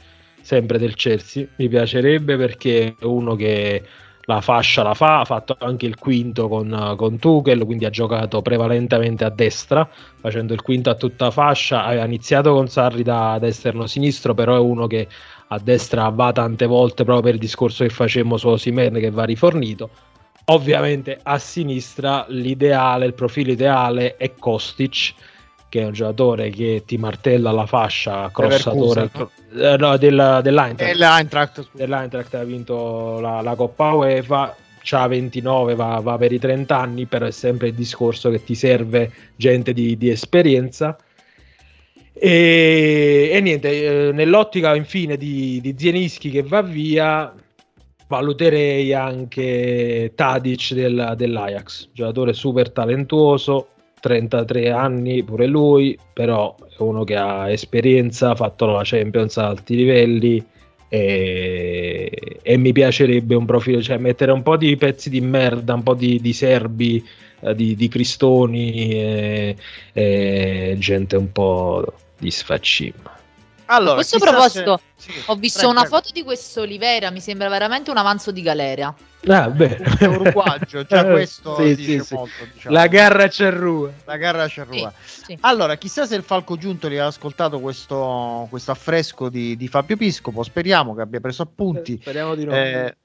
sempre del Chelsea. Mi piacerebbe perché è uno che la fascia la fa, ha fatto anche il quinto con, con Tuchel, quindi ha giocato prevalentemente a destra, facendo il quinto a tutta fascia. Ha iniziato con Sarri da, da esterno sinistro, però è uno che a destra va tante volte proprio per il discorso che facemmo su Osimen che va rifornito. Ovviamente a sinistra l'ideale, il profilo ideale è Kostic che è un giocatore che ti martella la fascia, crossatore eh, no, del, dell'Eintracht. L'Eintracht, dell'Eintracht ha vinto la, la Coppa UEFA, ha 29, va, va, per i 30 anni, però è sempre il discorso che ti serve gente di, di esperienza. E, e niente, eh, nell'ottica infine di, di Zienischi che va via, valuterei anche Tadic del, dell'Ajax, giocatore super talentuoso, 33 anni pure lui, però è uno che ha esperienza, ha fatto la Champions a alti livelli e, e, mi piacerebbe un profilo, cioè mettere un po' di pezzi di merda, un po' di, di serbi, eh, di, di, cristoni e, e, gente un po' di sfaccim. Allora, a questo proposito, se... sì, ho visto prego, una prego. foto di questo Olivera, mi sembra veramente un avanzo di galera. Ah, bene. Uruguaggio, già questo sì, sì, sì. Molto, diciamo. La garra cerrua. La garra cerrua. Allora, chissà se il Falco Giuntoli ha ascoltato questo, questo affresco di, di, Fabio Piscopo. Speriamo che abbia preso appunti. Eh, speriamo di no. Eh,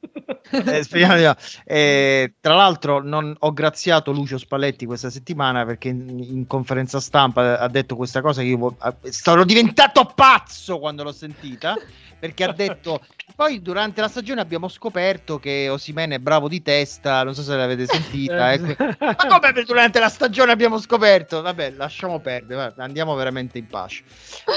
eh, speriamo di no. Eh, tra l'altro, non, ho graziato Lucio Spalletti questa settimana perché in, in, conferenza stampa ha detto questa cosa che io sono diventato pazzo quando l'ho sentita perché ha detto poi durante la stagione abbiamo scoperto che Osimene è bravo di testa non so se l'avete sentita eh. ma come durante la stagione abbiamo scoperto vabbè lasciamo perdere andiamo veramente in pace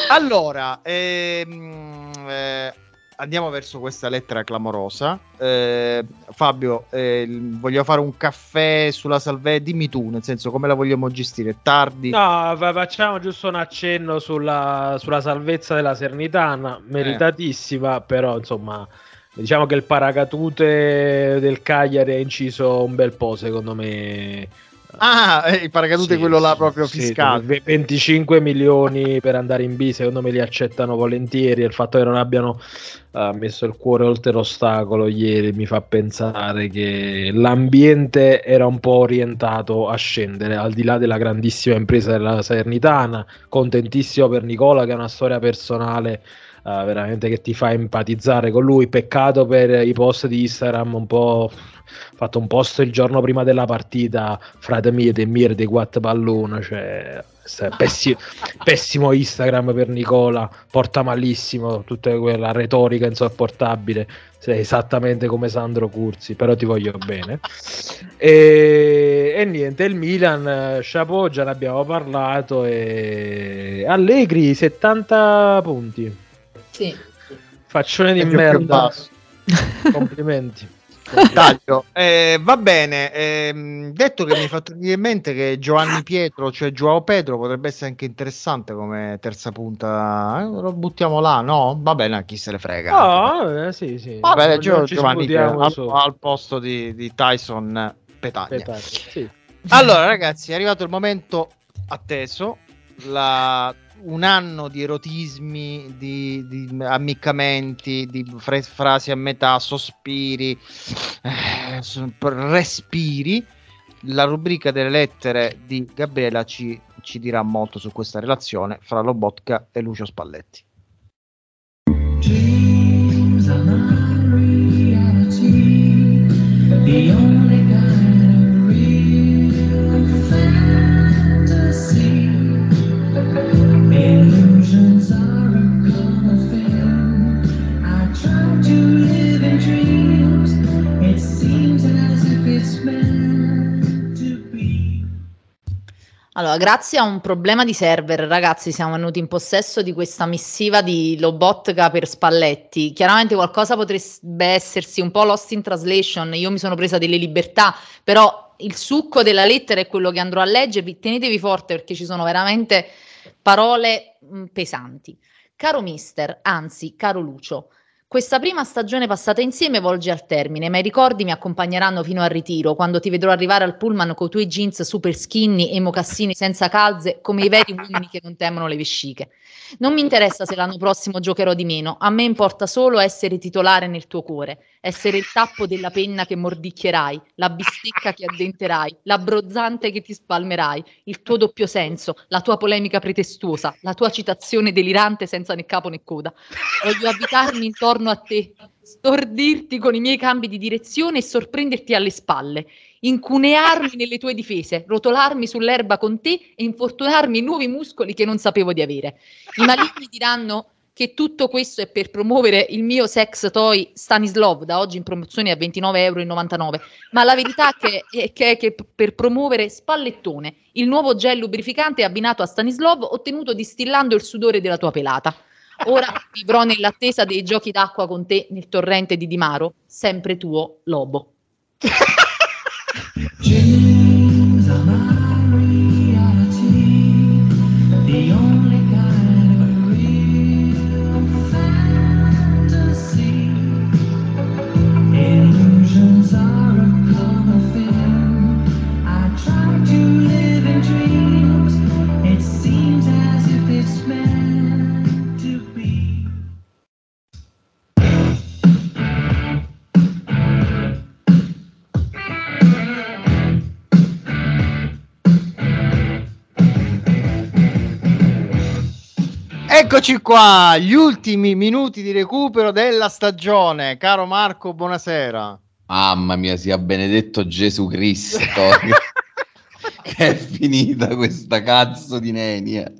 allora ehm, eh, andiamo verso questa lettera clamorosa. Eh, Fabio, eh, voglio fare un caffè sulla salvezza. Dimmi tu, nel senso, come la vogliamo gestire? Tardi? No, facciamo giusto un accenno sulla, sulla salvezza della Sernitana, meritatissima, eh. però insomma. Diciamo che il paracadute del Cagliari ha inciso un bel po', secondo me, Ah, eh, il paracadute Sì, quello là proprio fiscale. ve- 25 milioni per andare in B, secondo me li accettano volentieri. Il fatto che non abbiano eh, messo il cuore oltre l'ostacolo ieri mi fa pensare che l'ambiente era un po' orientato a scendere, al di là della grandissima impresa della Salernitana. Contentissimo per Nicola, che ha una storia personale. Eh, veramente che ti fa empatizzare con lui. Peccato per i post di Instagram un po' fatto un post il giorno prima della partita frate mie de mie dei quattro pallone cioè pessimo, pessimo Instagram per Nicola porta malissimo tutta quella retorica insopportabile sei esattamente come Sandro Curzi però ti voglio bene e, e niente il Milan chapeau già ne abbiamo parlato e Allegri 70 punti Sì. faccione di merda complimenti Taglio. Eh, va bene, ehm, detto che mi hai fatto venire in mente che Giovanni Pietro, cioè Joao Pedro, potrebbe essere anche interessante come terza punta. Eh, lo buttiamo là, no? Va bene, chi se ne frega. Ah, eh, sì, sì. Va bene, Gio- Giovanni che sputiamo al, al posto di, di Tyson Petagna. Petagna, sì. Allora, ragazzi, è arrivato il momento atteso. La- un anno di erotismi, di, di ammiccamenti, di fre- frasi a metà, sospiri, eh, respiri. La rubrica delle lettere di Gabriela ci, ci dirà molto su questa relazione fra Lobotka e Lucio Spalletti. Dreams are not reality. Allora, grazie a un problema di server, ragazzi, siamo venuti in possesso di questa missiva di Lobotka per Spalletti. Chiaramente qualcosa potrebbe essersi un po' lost in translation, io mi sono presa delle libertà, però il succo della lettera è quello che andrò a leggervi. Tenetevi forte perché ci sono veramente parole pesanti. Caro mister, anzi, caro Lucio, questa prima stagione passata insieme volge al termine, ma i ricordi mi accompagneranno fino al ritiro, quando ti vedrò arrivare al pullman con i tuoi jeans super skinny e mocassini senza calze, come i veri uomini che non temono le vesciche. Non mi interessa se l'anno prossimo giocherò di meno, a me importa solo essere titolare nel tuo cuore, essere il tappo della penna che mordicchierai, la bistecca che addenterai, l'abbrozzante che ti spalmerai, il tuo doppio senso, la tua polemica pretestuosa, la tua citazione delirante senza né capo né coda. Voglio abitarmi intorno a te, stordirti con i miei cambi di direzione e sorprenderti alle spalle, incunearmi nelle tue difese, rotolarmi sull'erba con te e infortunarmi in nuovi muscoli che non sapevo di avere. I maligni diranno che tutto questo è per promuovere il mio sex toy Stanislov, da oggi in promozione a 29,99 euro, ma la verità è che, è che, è che per promuovere Spallettone, il nuovo gel lubrificante abbinato a Stanislov ottenuto distillando il sudore della tua pelata. Ora vivrò nell'attesa dei giochi d'acqua con te nel torrente di Dimaro, sempre tuo Lobo. Eccoci qua, gli ultimi minuti di recupero della stagione. Caro Marco, buonasera. Mamma mia, sia benedetto Gesù Cristo. che è finita questa cazzo di nenia.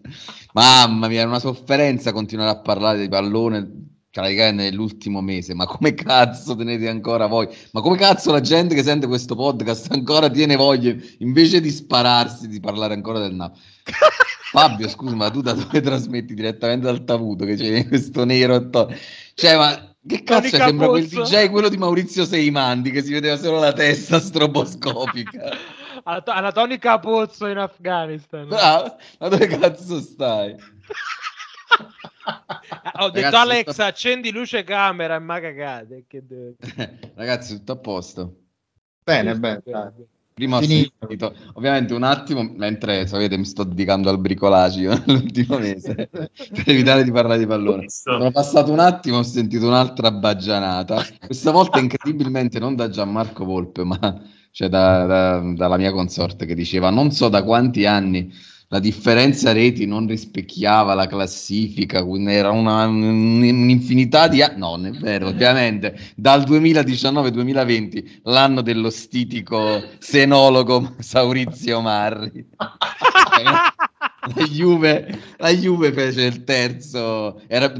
Mamma mia, è una sofferenza continuare a parlare di pallone praticamente nell'ultimo mese. Ma come cazzo tenete ancora voi? Ma come cazzo la gente che sente questo podcast ancora tiene voglia invece di spararsi di parlare ancora del Napoli? Fabio, scusa, ma tu da dove trasmetti direttamente dal Tavuto che c'è questo nero attorno? Cioè, ma che cazzo sembra quel. DJ quello di Maurizio Seimandi che si vedeva solo la testa stroboscopica. Tony Capozzo in Afghanistan. Ah, ma dove cazzo stai? Ho detto Ragazzi, Alex, sto- accendi luce e camera e ma cagate. Che Ragazzi, tutto a posto. Bene, bene. Prima ho Finito. sentito, ovviamente un attimo, mentre sapete mi sto dedicando al bricolage io l'ultimo mese, per evitare di parlare di pallone. Sono passato un attimo, ho sentito un'altra baggianata, questa volta incredibilmente non da Gianmarco Volpe, ma cioè da- da- dalla mia consorte che diceva non so da quanti anni la differenza reti non rispecchiava la classifica, quindi era una- un- un'infinità di anni, no, non è vero, ovviamente, dal 2019-2020, l'anno dello stitico senologo Saurizio Marri. La Juve, la Juve fece il terzo, era-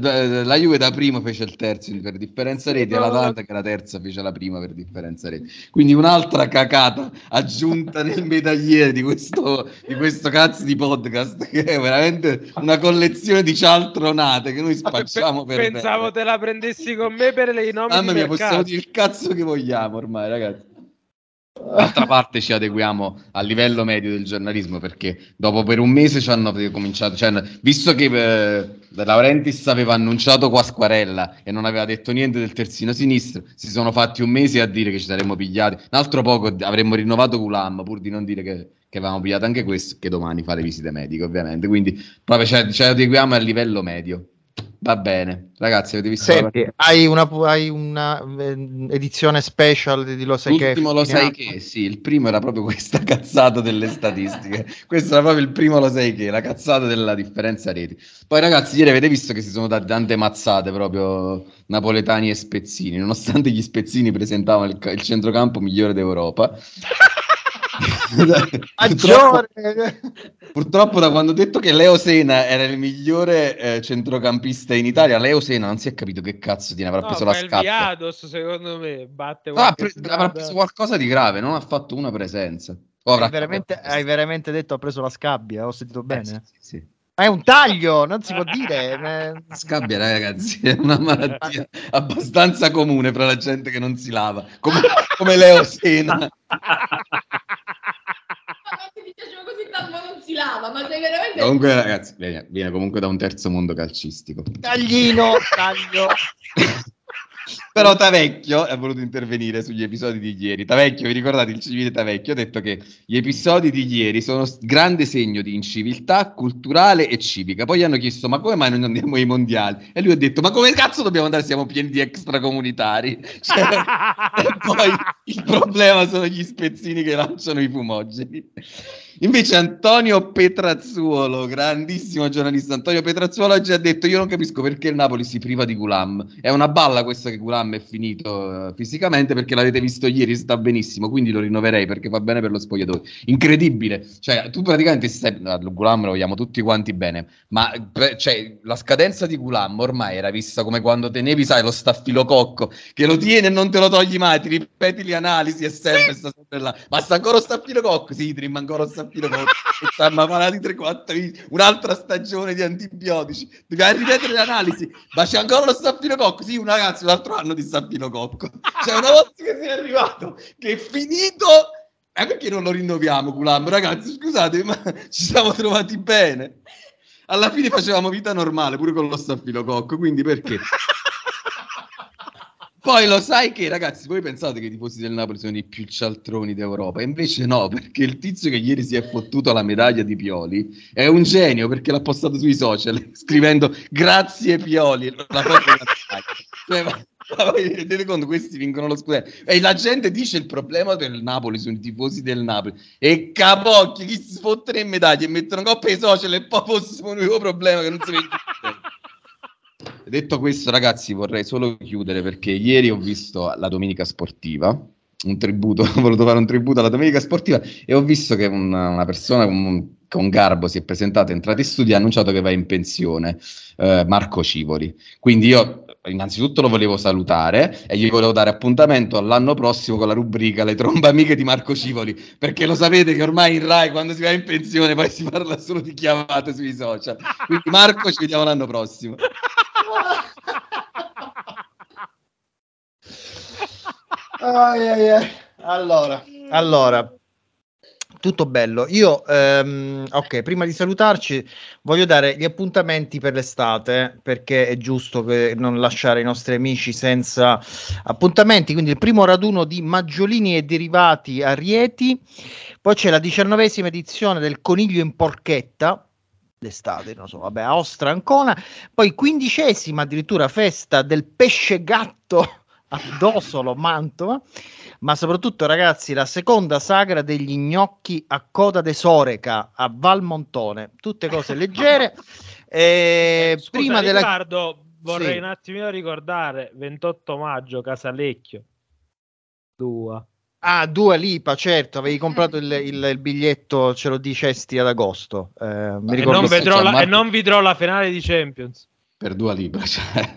la Juve da primo fece il terzo per differenza reti, e l'Atalanta che la terza fece la prima per differenza reti. Quindi un'altra cacata aggiunta nel medagliere di questo, di questo cazzo di podcast, che è veramente una collezione di cialtronate che noi spacciamo per Pensavo te la prendessi con me per i nomi Mamma mia, mercato. possiamo dire il cazzo che vogliamo ormai, ragazzi. D'altra parte ci adeguiamo al livello medio del giornalismo perché dopo per un mese ci hanno cominciato, cioè, visto che eh, Laurentiis aveva annunciato Quasquarella e non aveva detto niente del terzino sinistro, si sono fatti un mese a dire che ci saremmo pigliati. Un altro poco avremmo rinnovato Gulam pur di non dire che, che avevamo pigliato anche questo, che domani fa le visite mediche ovviamente. Quindi proprio ci adeguiamo al livello medio. Va bene, ragazzi, avete visto Senti, hai una, hai una eh, edizione special di Lo sai che? L'ultimo lo sai che, sì, il primo era proprio questa cazzata delle statistiche. Questo era proprio il primo lo sai che, la cazzata della differenza reti. Poi ragazzi, ieri avete visto che si sono date tante mazzate proprio napoletani e spezzini, nonostante gli spezzini presentavano il, il centrocampo migliore d'Europa. purtroppo, purtroppo da quando ho detto che Leo Sena era il migliore eh, centrocampista in Italia, Leo Sena non si è capito che cazzo tiene, avrà No, preso la scatta. Viados, secondo me, batte Ah, qualche pre- avrà preso qualcosa di grave, non ha fatto una presenza. Avrà Hai veramente, hai veramente detto ha preso la scabbia? Ho sentito Eh, bene? sì, sì, sì. Ma è un taglio, non si può dire. eh. Scabbia, ragazzi, è una malattia abbastanza comune fra la gente che non si lava, come, come Leo Sena. Mi piaceva così tanto, ma non si lava, ma sei veramente... Comunque, ragazzi, viene, viene comunque da un terzo mondo calcistico. Taglino, taglio. Però Tavecchio ha voluto intervenire sugli episodi di ieri. Tavecchio, vi ricordate il civile Tavecchio? Ha detto che gli episodi di ieri sono grande segno di inciviltà culturale e civica. Poi gli hanno chiesto: ma come mai non andiamo ai mondiali? E lui ha detto: ma come cazzo dobbiamo andare? Siamo pieni di extracomunitari. Cioè, e poi il problema sono gli spezzini che lanciano i fumogeni. Invece Antonio Petrazzuolo, grandissimo giornalista Antonio Petrazzuolo ha detto io non capisco perché il Napoli si priva di Gulam. È una balla questa che Gulam è finito eh, fisicamente perché l'avete visto ieri, sta benissimo, quindi lo rinnoverei perché fa bene per lo spogliatoio. Incredibile. Cioè, tu praticamente stai no, Gulam lo vogliamo tutti quanti bene, ma pre- cioè, la scadenza di Gulam ormai era vista come quando tenevi, sai, lo staffilococco che lo tieni e non te lo togli mai, ti ripeti le analisi e sempre sta sempre là. Basta ancora lo staffilococco? Sì, ti rimane ancora lo staffilococco. E stanno malati 3-4 un'altra stagione di antibiotici. Devi ripetere le analisi. Ma c'è ancora lo staffilococco? Sì, un ragazzo, un altro anno di staffilococco. Cioè, una volta che sei arrivato, che è finito... Eh, perché non lo rinnoviamo, Gulam? Ragazzi, scusate, ma ci siamo trovati bene. Alla fine facevamo vita normale, pure con lo staffilococco, quindi perché? Poi lo sai che, ragazzi, voi pensate che i tifosi del Napoli sono i più cialtroni d'Europa, invece no, perché il tizio che ieri si è fottuto la medaglia di Pioli è un genio perché l'ha postato sui social scrivendo grazie Pioli, la. Cioè, ma- ma voi vi rendete conto? Questi vincono lo scudetto. E la gente dice il problema del Napoli sono i tifosi del Napoli. E capocchi, chi si sfottono in medaglia e mettono coppa ai social e poi fossimo un nuovo problema che non si vede. Detto questo, ragazzi, vorrei solo chiudere perché ieri ho visto la domenica sportiva, un tributo, ho voluto fare un tributo alla domenica sportiva e ho visto che una, una persona con, con garbo si è presentata, è entrata in studio e ha annunciato che va in pensione, eh, Marco Civoli. Quindi io innanzitutto lo volevo salutare e gli volevo dare appuntamento all'anno prossimo con la rubrica Le trombe amiche di Marco Civoli, perché lo sapete che ormai in Rai quando si va in pensione poi si parla solo di chiamate sui social. Quindi Marco ci vediamo l'anno prossimo. Ai, ai, ai. Allora, allora, Tutto bello. Io, ehm, ok, prima di salutarci, voglio dare gli appuntamenti per l'estate, perché è giusto che non lasciare i nostri amici senza appuntamenti. Quindi il primo raduno di Maggiolini e derivati a Rieti, poi c'è la diciannovesima edizione del Coniglio in Porchetta, d'estate, non so, vabbè, a Ostra Ancona, poi quindicesima addirittura festa del pesce gatto a Dosolo, Mantova, ma soprattutto ragazzi la seconda sagra degli gnocchi a coda de Soreca a Valmontone, tutte cose leggere. Eh, Scusa, prima della... Riccardo, vorrei Sì. un attimino ricordare 28 maggio Casalecchio. Dua. Ah, Dua Lipa, certo, avevi comprato il, il- il biglietto, ce lo dicesti ad agosto. eh, mi E ricordo non, vedrò la, Marco- e non vedrò la finale di Champions. Per due libra. Cioè.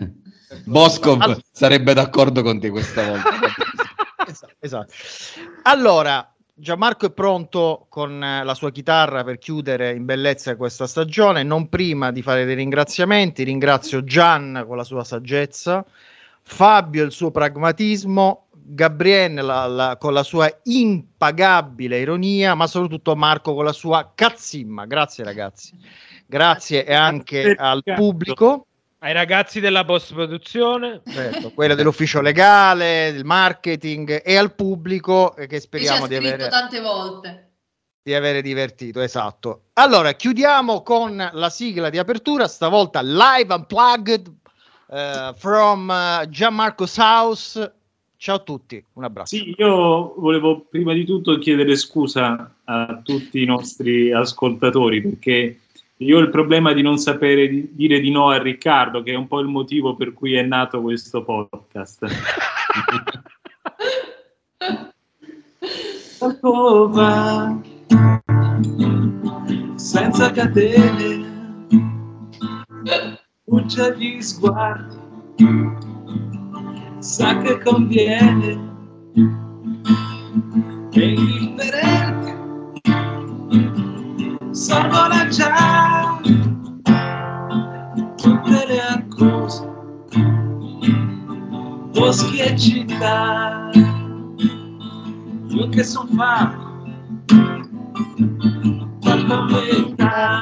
Boscov Allora- sarebbe d'accordo con te questa volta. Esatto, esatto. Allora, Gianmarco è pronto con eh, la sua chitarra per chiudere in bellezza questa stagione. Non prima di fare dei ringraziamenti, ringrazio Gian con la sua saggezza, Fabio il suo pragmatismo, Gabriele la- la- con la sua impagabile ironia, ma soprattutto Marco con la sua cazzimma. Grazie ragazzi. Grazie e anche al pubblico. Ai ragazzi della post produzione, Certo, quella dell'ufficio legale, del marketing e al pubblico eh, che speriamo di avere, tante volte. di avere divertito. Esatto. Allora, chiudiamo con la sigla di apertura, stavolta live unplugged eh, from eh, Gianmarco's house. Ciao a tutti, un abbraccio. Sì, io volevo prima di tutto chiedere scusa a tutti i nostri ascoltatori perché io ho il problema di non sapere di- dire di no a Riccardo, che è un po' il motivo per cui è nato questo podcast. Alcova, senza catene, fugge gli sguardi, sa che conviene, è indifferente, sorvola già tutte le accuse, boschi e città, io che son fatto, fatto a metà.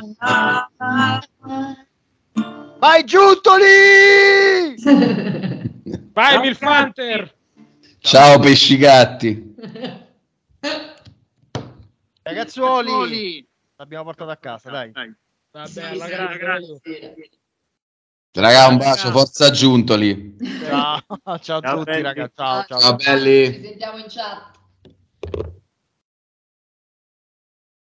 Vai Milfanter! Ciao pesci gatti. Ragazzuoli, l'abbiamo portato a casa, dai. Vabbè, alla grande. Raga, un bacio, forza Giuntoli. Ciao, ciao a tutti ragazzi, ciao ciao. Ciao belli. Ci sentiamo in chat.